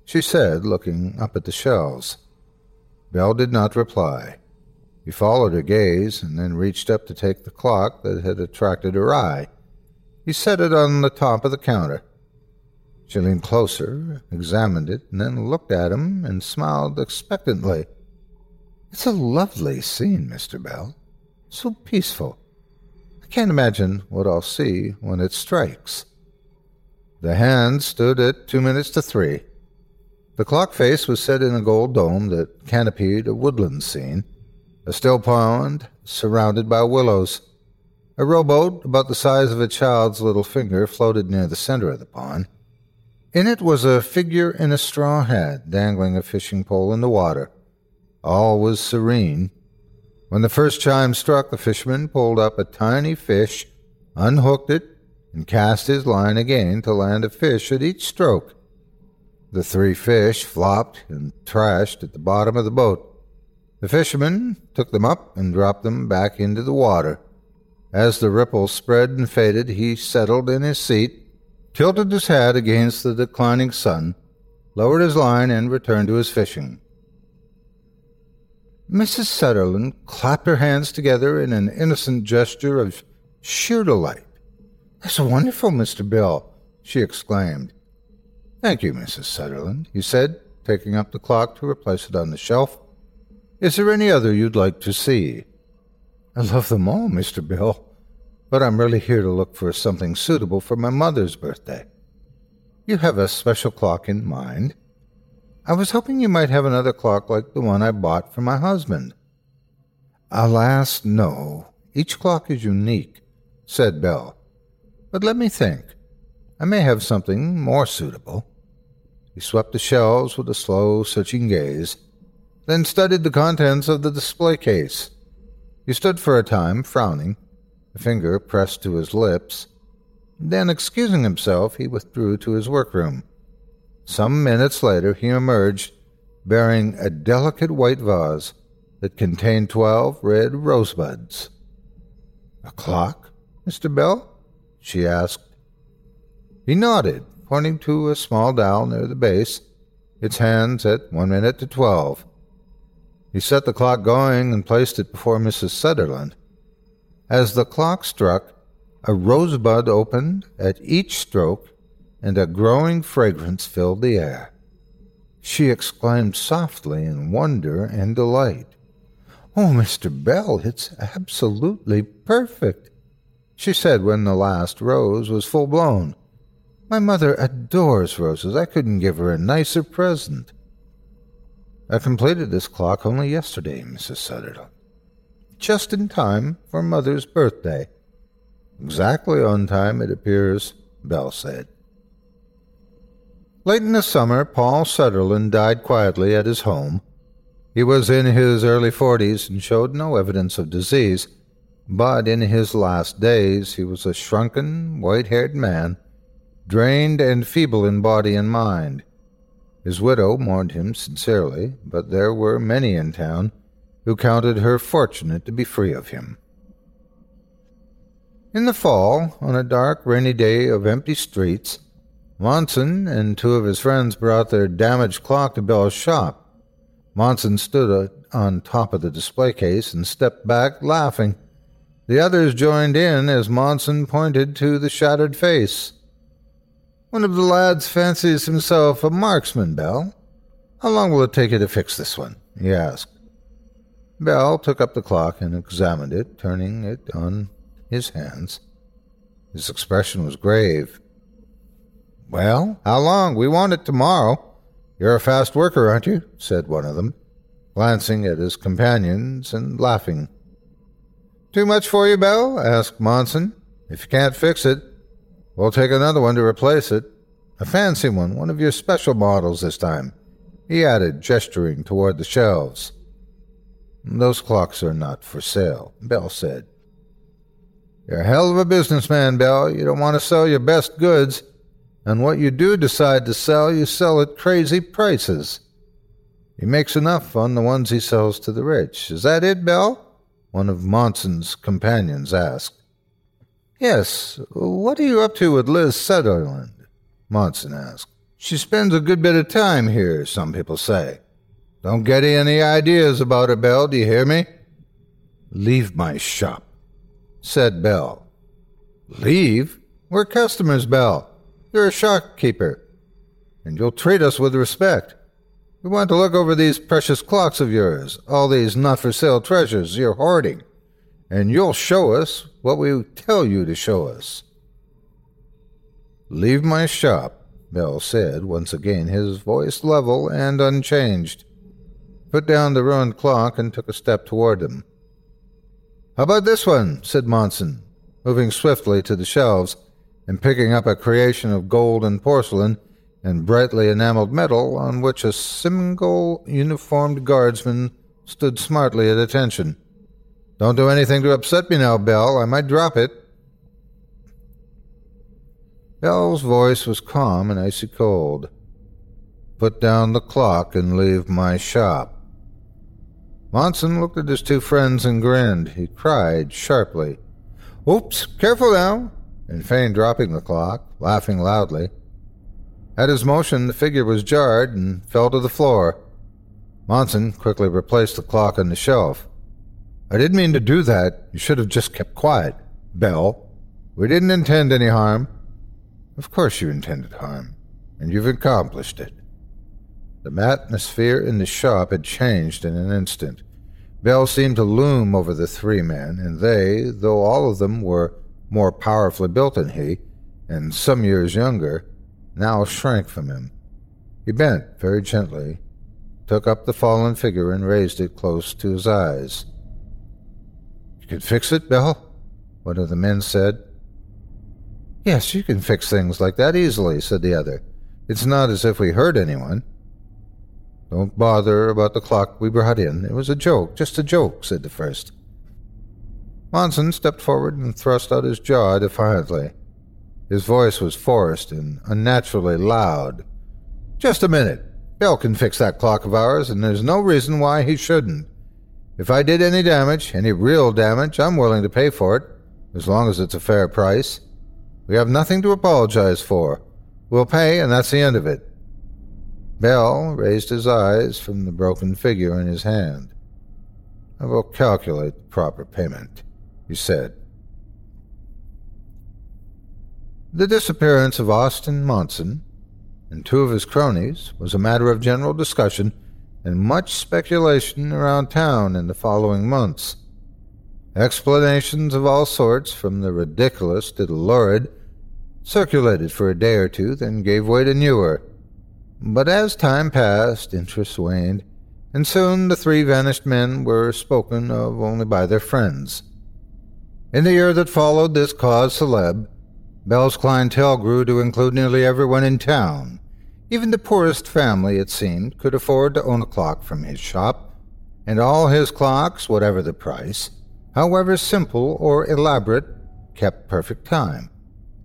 she said, looking up at the shelves. Bell did not reply. He followed her gaze and then reached up to take the clock that had attracted her eye. He set it on the top of the counter. She leaned closer, examined it, and then looked at him and smiled expectantly. It's a lovely scene, Mr. Bell. So peaceful. I can't imagine what I'll see when it strikes. The hand stood at two minutes to three. The clock face was set in a gold dome that canopied a woodland scene a still pond surrounded by willows. A rowboat about the size of a child's little finger floated near the center of the pond. In it was a figure in a straw hat dangling a fishing pole in the water. All was serene. When the first chime struck, the fisherman pulled up a tiny fish, unhooked it, and cast his line again to land a fish at each stroke. The three fish flopped and trashed at the bottom of the boat. The fisherman took them up and dropped them back into the water. As the ripples spread and faded, he settled in his seat, tilted his hat against the declining sun, lowered his line, and returned to his fishing. Mrs. Sutherland clapped her hands together in an innocent gesture of sheer delight. That's wonderful, Mr. Bell, she exclaimed. Thank you, Mrs. Sutherland, he said, taking up the clock to replace it on the shelf. Is there any other you'd like to see? I love them all, Mr. Bell, but I'm really here to look for something suitable for my mother's birthday. You have a special clock in mind? I was hoping you might have another clock like the one I bought for my husband. Alas, no. Each clock is unique, said Bell. But let me think. I may have something more suitable. He swept the shelves with a slow, searching gaze, then studied the contents of the display case. He stood for a time, frowning, a finger pressed to his lips. Then, excusing himself, he withdrew to his workroom. Some minutes later, he emerged, bearing a delicate white vase that contained twelve red rosebuds. A clock, Mr. Bell? she asked. He nodded, pointing to a small dial near the base, its hands at one minute to twelve. He set the clock going and placed it before Mrs. Sutherland. As the clock struck, a rosebud opened at each stroke, and a growing fragrance filled the air. She exclaimed softly in wonder and delight. Oh, Mr. Bell, it's absolutely perfect, she said when the last rose was full blown. My mother adores roses. I couldn't give her a nicer present. I completed this clock only yesterday, Mrs. Sutherland. Just in time for Mother's birthday. Exactly on time, it appears, Bell said. Late in the summer, Paul Sutherland died quietly at his home. He was in his early forties and showed no evidence of disease, but in his last days he was a shrunken, white haired man, drained and feeble in body and mind. His widow mourned him sincerely, but there were many in town who counted her fortunate to be free of him. In the fall, on a dark, rainy day of empty streets, Monson and two of his friends brought their damaged clock to Bell's shop. Monson stood on top of the display case and stepped back, laughing. The others joined in as Monson pointed to the shattered face. One of the lads fancies himself a marksman, Bell. How long will it take you to fix this one? he asked. Bell took up the clock and examined it, turning it on his hands. His expression was grave. Well, how long? We want it tomorrow. You're a fast worker, aren't you? said one of them, glancing at his companions and laughing. Too much for you, Bell? asked Monson. If you can't fix it, We'll take another one to replace it. A fancy one, one of your special models this time, he added, gesturing toward the shelves. Those clocks are not for sale, Bell said. You're a hell of a businessman, Bell. You don't want to sell your best goods, and what you do decide to sell, you sell at crazy prices. He makes enough on the ones he sells to the rich. Is that it, Bell? One of Monson's companions asked. Yes. What are you up to with Liz Sutherland? Monson asked. She spends a good bit of time here, some people say. Don't get any ideas about her, Bell, do you hear me? Leave my shop, said Bell. Leave? We're customers, Bell. You're a shopkeeper, and you'll treat us with respect. We want to look over these precious clocks of yours, all these not for sale treasures you're hoarding and you'll show us what we tell you to show us. Leave my shop, Bell said, once again, his voice level and unchanged. Put down the ruined clock and took a step toward them. How about this one? said Monson, moving swiftly to the shelves and picking up a creation of gold and porcelain and brightly enameled metal on which a single uniformed guardsman stood smartly at attention. Don't do anything to upset me now, Bell. I might drop it. Bell's voice was calm and icy cold. Put down the clock and leave my shop. Monson looked at his two friends and grinned. He cried sharply, Oops, careful now! and feigned dropping the clock, laughing loudly. At his motion, the figure was jarred and fell to the floor. Monson quickly replaced the clock on the shelf. I didn't mean to do that. You should have just kept quiet, Bell, We didn't intend any harm. Of course you intended harm, and you've accomplished it. The atmosphere in the shop had changed in an instant. Bell seemed to loom over the three men, and they, though all of them were more powerfully built than he, and some years younger, now shrank from him. He bent very gently, took up the fallen figure, and raised it close to his eyes. Can fix it, Bell? One of the men said. Yes, you can fix things like that easily, said the other. It's not as if we hurt anyone. Don't bother about the clock we brought in. It was a joke, just a joke, said the first. Monson stepped forward and thrust out his jaw defiantly. His voice was forced and unnaturally loud. Just a minute. Bell can fix that clock of ours, and there's no reason why he shouldn't. If I did any damage, any real damage, I'm willing to pay for it, as long as it's a fair price. We have nothing to apologize for. We'll pay, and that's the end of it. Bell raised his eyes from the broken figure in his hand. I will calculate the proper payment, he said. The disappearance of Austin Monson and two of his cronies was a matter of general discussion and much speculation around town in the following months. Explanations of all sorts, from the ridiculous to the lurid, circulated for a day or two, then gave way to newer. But as time passed, interest waned, and soon the three vanished men were spoken of only by their friends. In the year that followed this cause celeb, Bell's clientele grew to include nearly everyone in town. Even the poorest family, it seemed, could afford to own a clock from his shop, and all his clocks, whatever the price, however simple or elaborate, kept perfect time.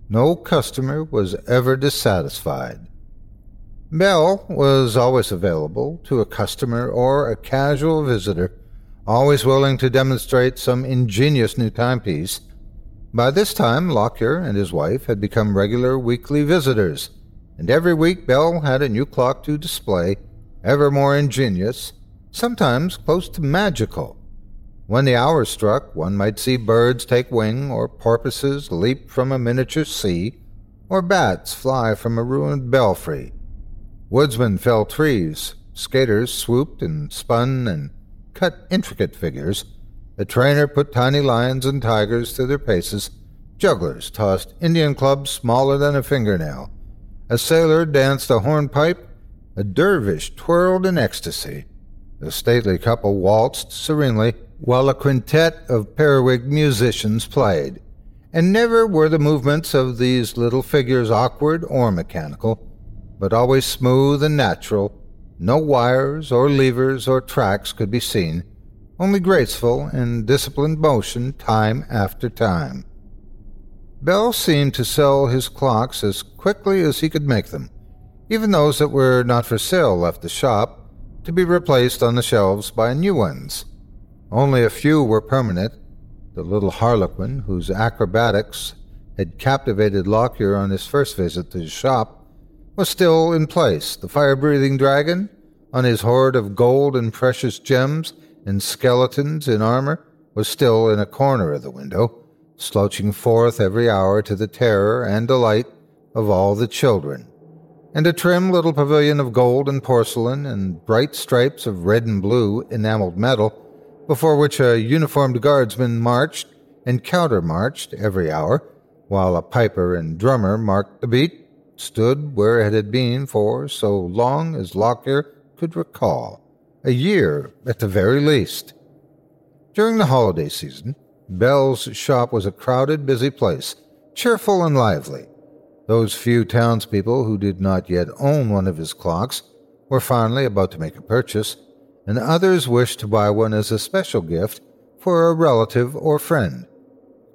No customer was ever dissatisfied. Bell was always available to a customer or a casual visitor, always willing to demonstrate some ingenious new timepiece. By this time, Lockyer and his wife had become regular weekly visitors, and every week Bell had a new clock to display, ever more ingenious, sometimes close to magical. When the hour struck, one might see birds take wing, or porpoises leap from a miniature sea, or bats fly from a ruined belfry. Woodsmen fell trees, skaters swooped and spun and cut intricate figures. A trainer put tiny lions and tigers through their paces. Jugglers tossed Indian clubs smaller than a fingernail. A sailor danced a hornpipe. A dervish twirled in ecstasy. The stately couple waltzed serenely while a quintet of Periwig musicians played. And never were the movements of these little figures awkward or mechanical, but always smooth and natural. No wires or levers or tracks could be seen, only graceful and disciplined motion time after time. Bell seemed to sell his clocks as quickly as he could make them. Even those that were not for sale left the shop, to be replaced on the shelves by new ones. Only a few were permanent. The little harlequin, whose acrobatics had captivated Lockyer on his first visit to his shop, was still in place. The fire breathing dragon, on his hoard of gold and precious gems and skeletons in armor, was still in a corner of the window, slouching forth every hour to the terror and delight of all the children. And a trim little pavilion of gold and porcelain and bright stripes of red and blue enameled metal before which a uniformed guardsman marched and countermarched every hour, while a piper and drummer marked the beat, stood where it had been for so long as Lockyer could recall, a year at the very least. During the holiday season, Bell's shop was a crowded, busy place, cheerful and lively. Those few townspeople who did not yet own one of his clocks were finally about to make a purchase, and others wished to buy one as a special gift for a relative or friend.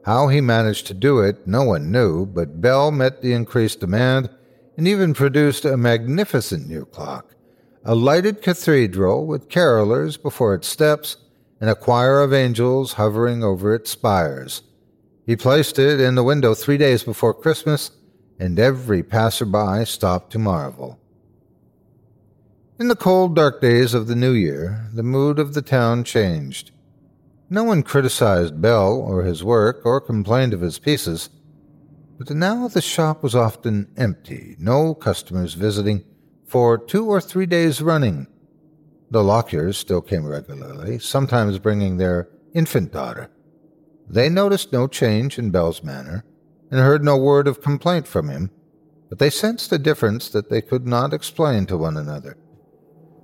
How he managed to do it, no one knew, but Bell met the increased demand and even produced a magnificent new clock, a lighted cathedral with carolers before its steps and a choir of angels hovering over its spires. He placed it in the window three days before Christmas, and every passer-by stopped to marvel. In the cold, dark days of the new year, the mood of the town changed. No one criticized Bell or his work or complained of his pieces. But now the shop was often empty, no customers visiting for two or three days running. The Lockyers still came regularly, sometimes bringing their infant daughter. They noticed no change in Bell's manner, and heard no word of complaint from him, but they sensed a difference that they could not explain to one another.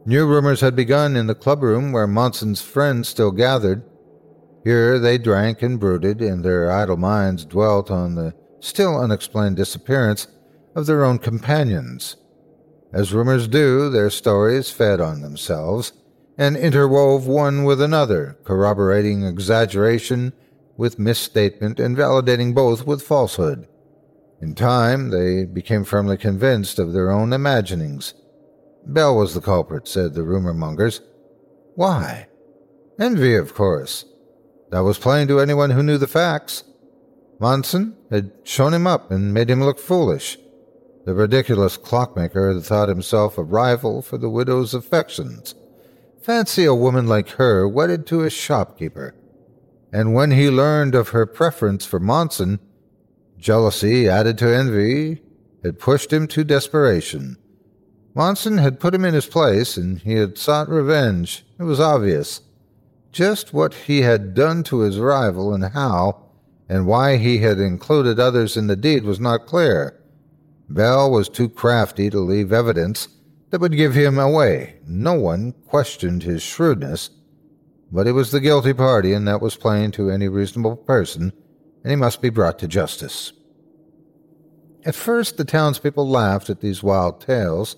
New rumors had begun in the clubroom where Monson's friends still gathered. Here they drank and brooded, and their idle minds dwelt on the still unexplained disappearance of their own companions. As rumors do, their stories fed on themselves and interwove one with another, corroborating exaggeration with misstatement and validating both with falsehood. In time, they became firmly convinced of their own imaginings. Bell was the culprit, said the rumor mongers. Why? Envy, of course. That was plain to anyone who knew the facts. Monson had shown him up and made him look foolish. The ridiculous clockmaker had thought himself a rival for the widow's affections. Fancy a woman like her wedded to a shopkeeper. And when he learned of her preference for Monson, jealousy added to envy had pushed him to desperation. Monson had put him in his place, and he had sought revenge. It was obvious. Just what he had done to his rival and how, and why he had included others in the deed was not clear. Bell was too crafty to leave evidence that would give him away. No one questioned his shrewdness, but he was the guilty party, and that was plain to any reasonable person, and he must be brought to justice. At first, the townspeople laughed at these wild tales,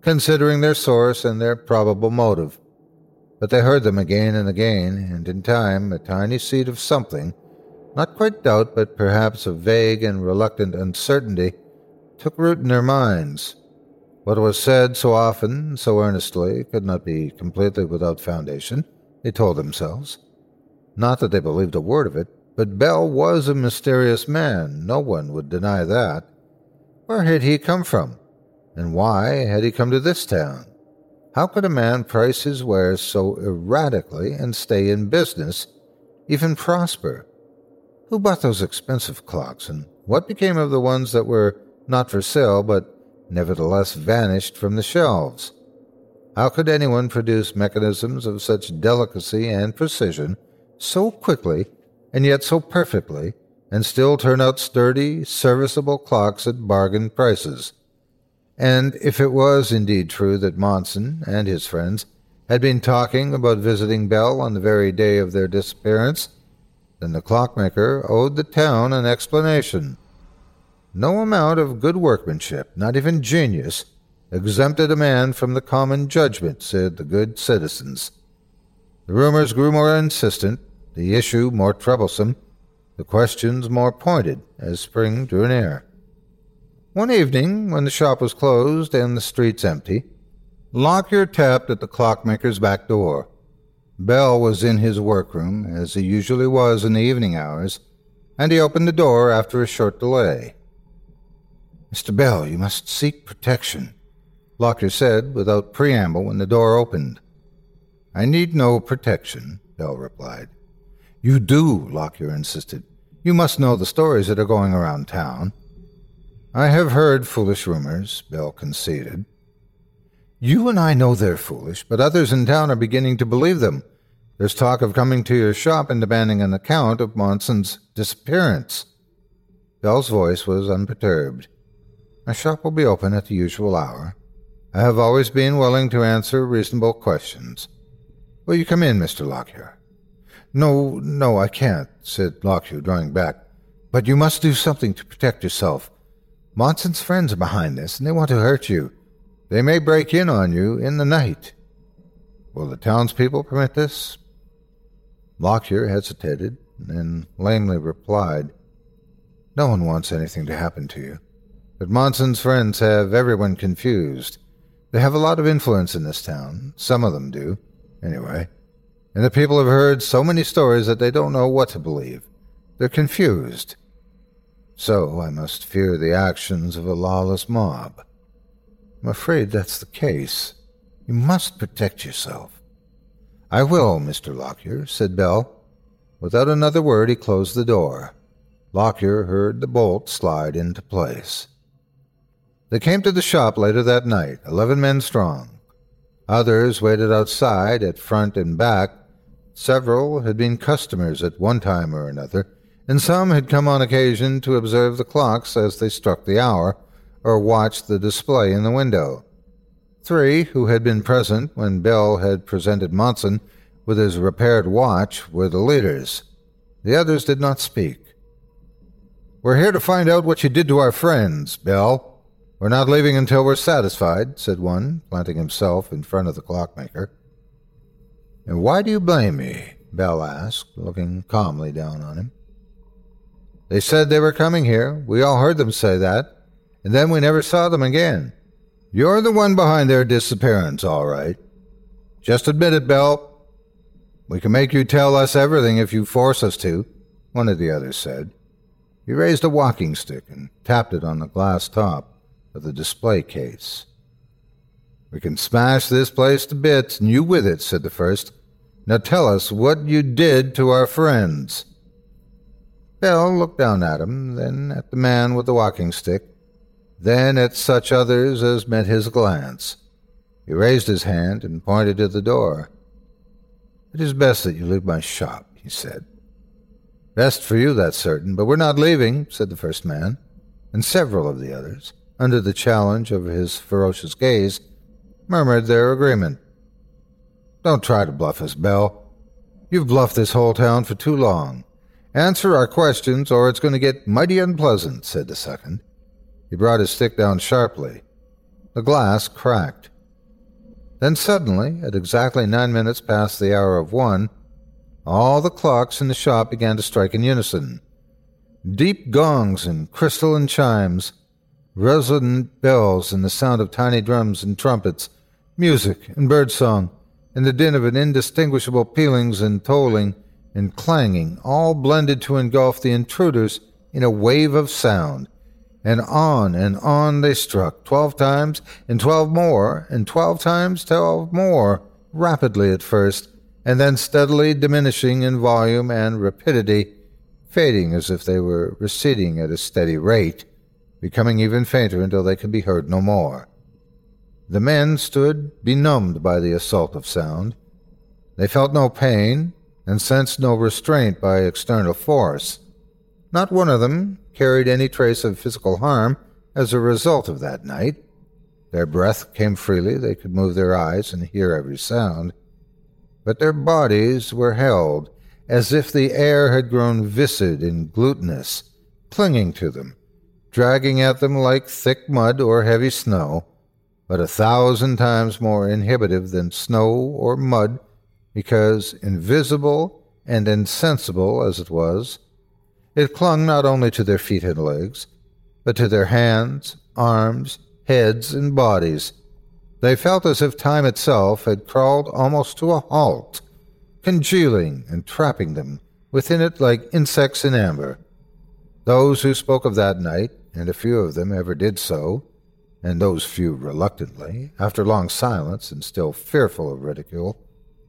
considering their source and their probable motive. But they heard them again and again, and in time a tiny seed of something not quite doubt, but perhaps a vague and reluctant uncertainty, took root in their minds. What was said so often, so earnestly, could not be completely without foundation, they told themselves. Not that they believed a word of it, but Bell was a mysterious man, no one would deny that. Where had he come from? And why had he come to this town? How could a man price his wares so erratically and stay in business, even prosper? Who bought those expensive clocks, and what became of the ones that were not for sale but nevertheless vanished from the shelves? How could anyone produce mechanisms of such delicacy and precision so quickly and yet so perfectly, and still turn out sturdy, serviceable clocks at bargain prices? And if it was indeed true that Monson and his friends had been talking about visiting Bell on the very day of their disappearance, then the clockmaker owed the town an explanation. No amount of good workmanship, not even genius, exempted a man from the common judgment, said the good citizens. The rumors grew more insistent, the issue more troublesome, the questions more pointed as spring drew near. One evening, when the shop was closed and the streets empty, Lockyer tapped at the clockmaker's back door. Bell was in his workroom, as he usually was in the evening hours, and he opened the door after a short delay. Mr. Bell, you must seek protection, Lockyer said without preamble when the door opened. I need no protection, Bell replied. You do, Lockyer insisted. You must know the stories that are going around town. I have heard foolish rumors, Bell conceded. You and I know they're foolish, but others in town are beginning to believe them. There's talk of coming to your shop and demanding an account of Monson's disappearance. Bell's voice was unperturbed. My shop will be open at the usual hour. I have always been willing to answer reasonable questions. Will you come in, Mr. Lockyer? No, no, I can't, said Lockyer, drawing back. But you must do something to protect yourself. Monson's friends are behind this, and they want to hurt you. They may break in on you in the night. Will the townspeople permit this? Lockyer hesitated, and lamely replied, No one wants anything to happen to you. But Monson's friends have everyone confused. They have a lot of influence in this town. Some of them do, anyway. And the people have heard so many stories that they don't know what to believe. They're confused. So I must fear the actions of a lawless mob. I'm afraid that's the case. You must protect yourself. I will, Mr. Lockyer, said Bell. Without another word, he closed the door. Lockyer heard the bolt slide into place. They came to the shop later that night, eleven men strong. Others waited outside at front and back. Several had been customers at one time or another, and some had come on occasion to observe the clocks as they struck the hour or watch the display in the window. Three, who had been present when Bell had presented Monson with his repaired watch, were the leaders. The others did not speak. We're here to find out what you did to our friends, Bell, we're not leaving until we're satisfied, said one, planting himself in front of the clockmaker. And why do you blame me? Bell asked, looking calmly down on him. They said they were coming here. We all heard them say that. And then we never saw them again. You're the one behind their disappearance, all right. Just admit it, Bell. We can make you tell us everything if you force us to, one of the others said. He raised a walking stick and tapped it on the glass top of the display case. We can smash this place to bits, and you with it, said the first. Now tell us what you did to our friends. Bell looked down at him, then at the man with the walking stick, then at such others as met his glance. He raised his hand and pointed to the door. It is best that you leave my shop, he said. Best for you, that's certain, but we're not leaving, said the first man, and several of the others under the challenge of his ferocious gaze, murmured their agreement. Don't try to bluff us, Bell. You've bluffed this whole town for too long. Answer our questions, or it's going to get mighty unpleasant, said the second. He brought his stick down sharply. The glass cracked. Then suddenly, at exactly nine minutes past the hour of one, all the clocks in the shop began to strike in unison. Deep gongs and crystalline chimes resonant bells and the sound of tiny drums and trumpets, music and birdsong, and the din of an indistinguishable pealings and tolling and clanging, all blended to engulf the intruders in a wave of sound. And on and on they struck, twelve times, and twelve more, and twelve times twelve more, rapidly at first, and then steadily diminishing in volume and rapidity, fading as if they were receding at a steady rate becoming even fainter until they could be heard no more. The men stood benumbed by the assault of sound. They felt no pain and sensed no restraint by external force. Not one of them carried any trace of physical harm as a result of that night. Their breath came freely, they could move their eyes and hear every sound. But their bodies were held as if the air had grown viscid and glutinous, clinging to them, dragging at them like thick mud or heavy snow, but a thousand times more inhibitive than snow or mud, because invisible and insensible as it was, it clung not only to their feet and legs, but to their hands, arms, heads, and bodies. They felt as if time itself had crawled almost to a halt, congealing and trapping them within it like insects in amber. Those who spoke of that night and a few of them ever did so, and those few reluctantly, after long silence and still fearful of ridicule,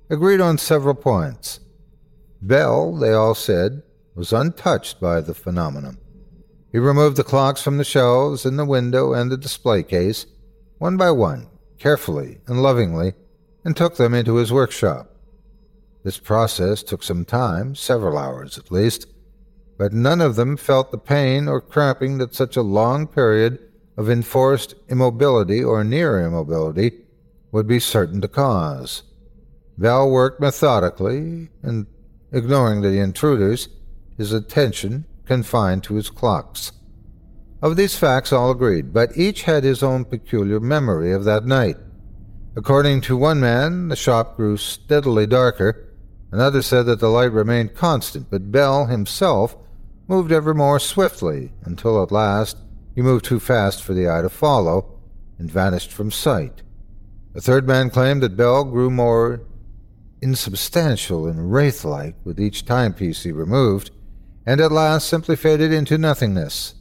agreed on several points. Bell, they all said, was untouched by the phenomenon. He removed the clocks from the shelves in the window and the display case, one by one, carefully and lovingly, and took them into his workshop. This process took some time, several hours at least, but none of them felt the pain or cramping that such a long period of enforced immobility or near immobility would be certain to cause. Bell worked methodically, and ignoring the intruders, his attention confined to his clocks. Of these facts all agreed, but each had his own peculiar memory of that night. According to one man, the shop grew steadily darker. Another said that the light remained constant, but Bell himself moved ever more swiftly, until at last he moved too fast for the eye to follow, and vanished from sight. A third man claimed that Bell grew more insubstantial and wraith like with each timepiece he removed, and at last simply faded into nothingness.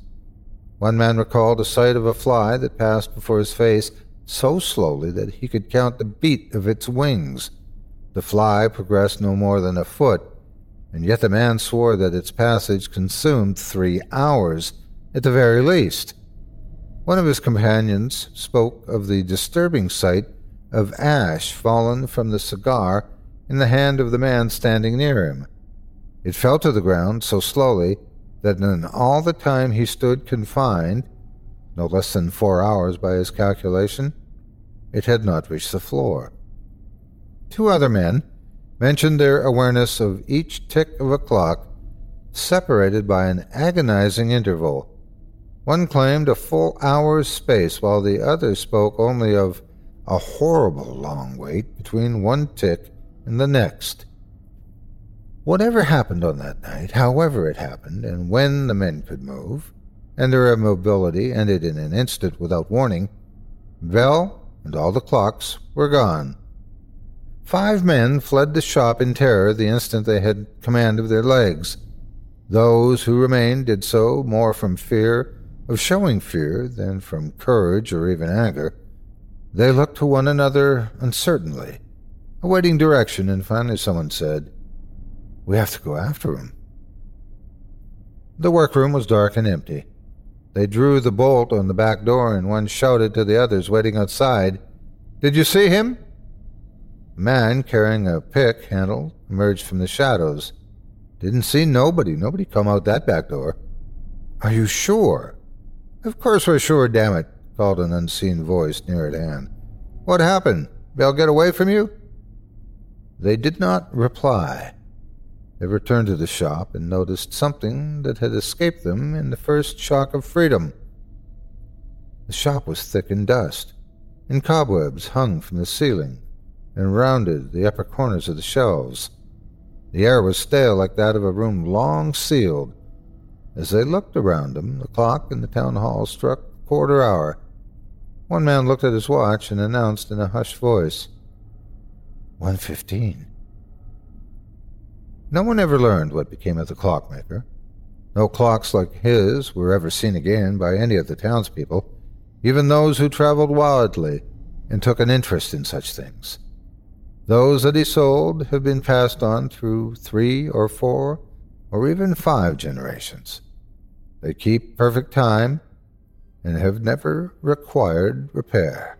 One man recalled a sight of a fly that passed before his face so slowly that he could count the beat of its wings. The fly progressed no more than a foot, and yet the man swore that its passage consumed three hours, at the very least. One of his companions spoke of the disturbing sight of ash fallen from the cigar in the hand of the man standing near him. It fell to the ground so slowly that in all the time he stood confined, no less than four hours by his calculation, it had not reached the floor. Two other men mentioned their awareness of each tick of a clock separated by an agonizing interval. One claimed a full hour's space, while the other spoke only of a horrible long wait between one tick and the next. Whatever happened on that night, however it happened, and when the men could move, and their immobility ended in an instant without warning, Bell and all the clocks were gone. Five men fled the shop in terror the instant they had command of their legs. Those who remained did so more from fear of showing fear than from courage or even anger. They looked to one another uncertainly, awaiting direction, and finally someone said, We have to go after him. The workroom was dark and empty. They drew the bolt on the back door, and one shouted to the others waiting outside, Did you see him? A man carrying a pick handle emerged from the shadows. Didn't see nobody. Nobody come out that back door. Are you sure? Of course we're sure, damn it, called an unseen voice near at hand. What happened? They'll get away from you? They did not reply. They returned to the shop and noticed something that had escaped them in the first shock of freedom. The shop was thick in dust, and cobwebs hung from the ceiling and rounded the upper corners of the shelves. The air was stale like that of a room long sealed. As they looked around them, the clock in the town hall struck the quarter hour. One man looked at his watch and announced in a hushed voice, One fifteen. No one ever learned what became of the clockmaker. No clocks like his were ever seen again by any of the townspeople, even those who traveled wildly and took an interest in such things. Those that he sold have been passed on through three or four or even five generations. They keep perfect time and have never required repair.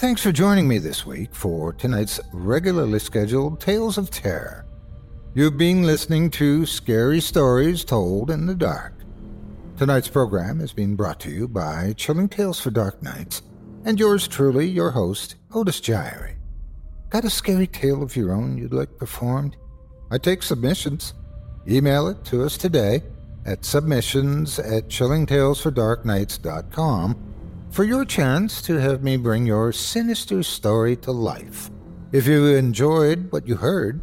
Thanks for joining me this week for tonight's regularly scheduled Tales of Terror. You've been listening to Scary Stories Told in the Dark. Tonight's program is being brought to you by Chilling Tales for Dark Nights and yours truly, your host, Otis Jiry. Got a scary tale of your own you'd like performed? I take submissions. Email it to us today at submissions at chillingtalesfordarknights.com for your chance to have me bring your sinister story to life. If you enjoyed what you heard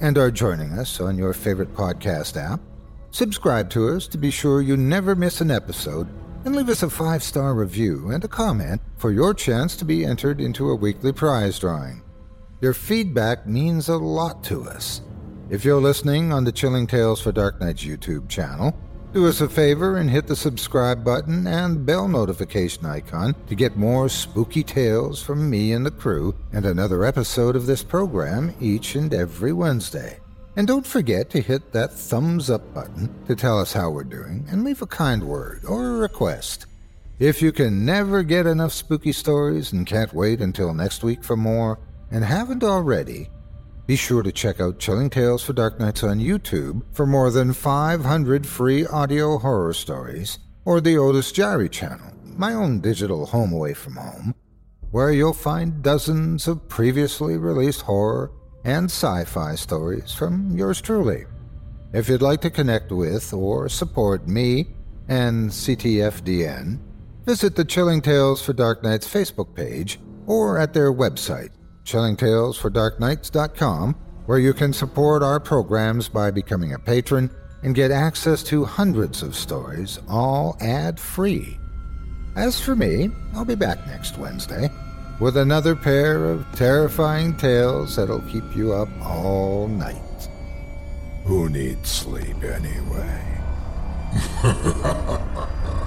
and are joining us on your favorite podcast app, subscribe to us to be sure you never miss an episode and leave us a five star review and a comment for your chance to be entered into a weekly prize drawing. Your feedback means a lot to us. If you're listening on the Chilling Tales for Dark Nights YouTube channel, do us a favor and hit the subscribe button and bell notification icon to get more spooky tales from me and the crew and another episode of this program each and every Wednesday. And don't forget to hit that thumbs up button to tell us how we're doing and leave a kind word or a request. If you can never get enough spooky stories and can't wait until next week for more, and haven't already, be sure to check out Chilling Tales for Dark Nights on YouTube for more than 500 free audio horror stories, or the Otis Jiry channel, my own digital home away from home, where you'll find dozens of previously released horror and sci fi stories from yours truly. If you'd like to connect with or support me and CTFDN, visit the Chilling Tales for Dark Nights Facebook page or at their website, chillingtalesfordarknights.com, where you can support our programs by becoming a patron and get access to hundreds of stories, all ad free. As for me, I'll be back next Wednesday with another pair of terrifying tales that'll keep you up all night. Who needs sleep anyway?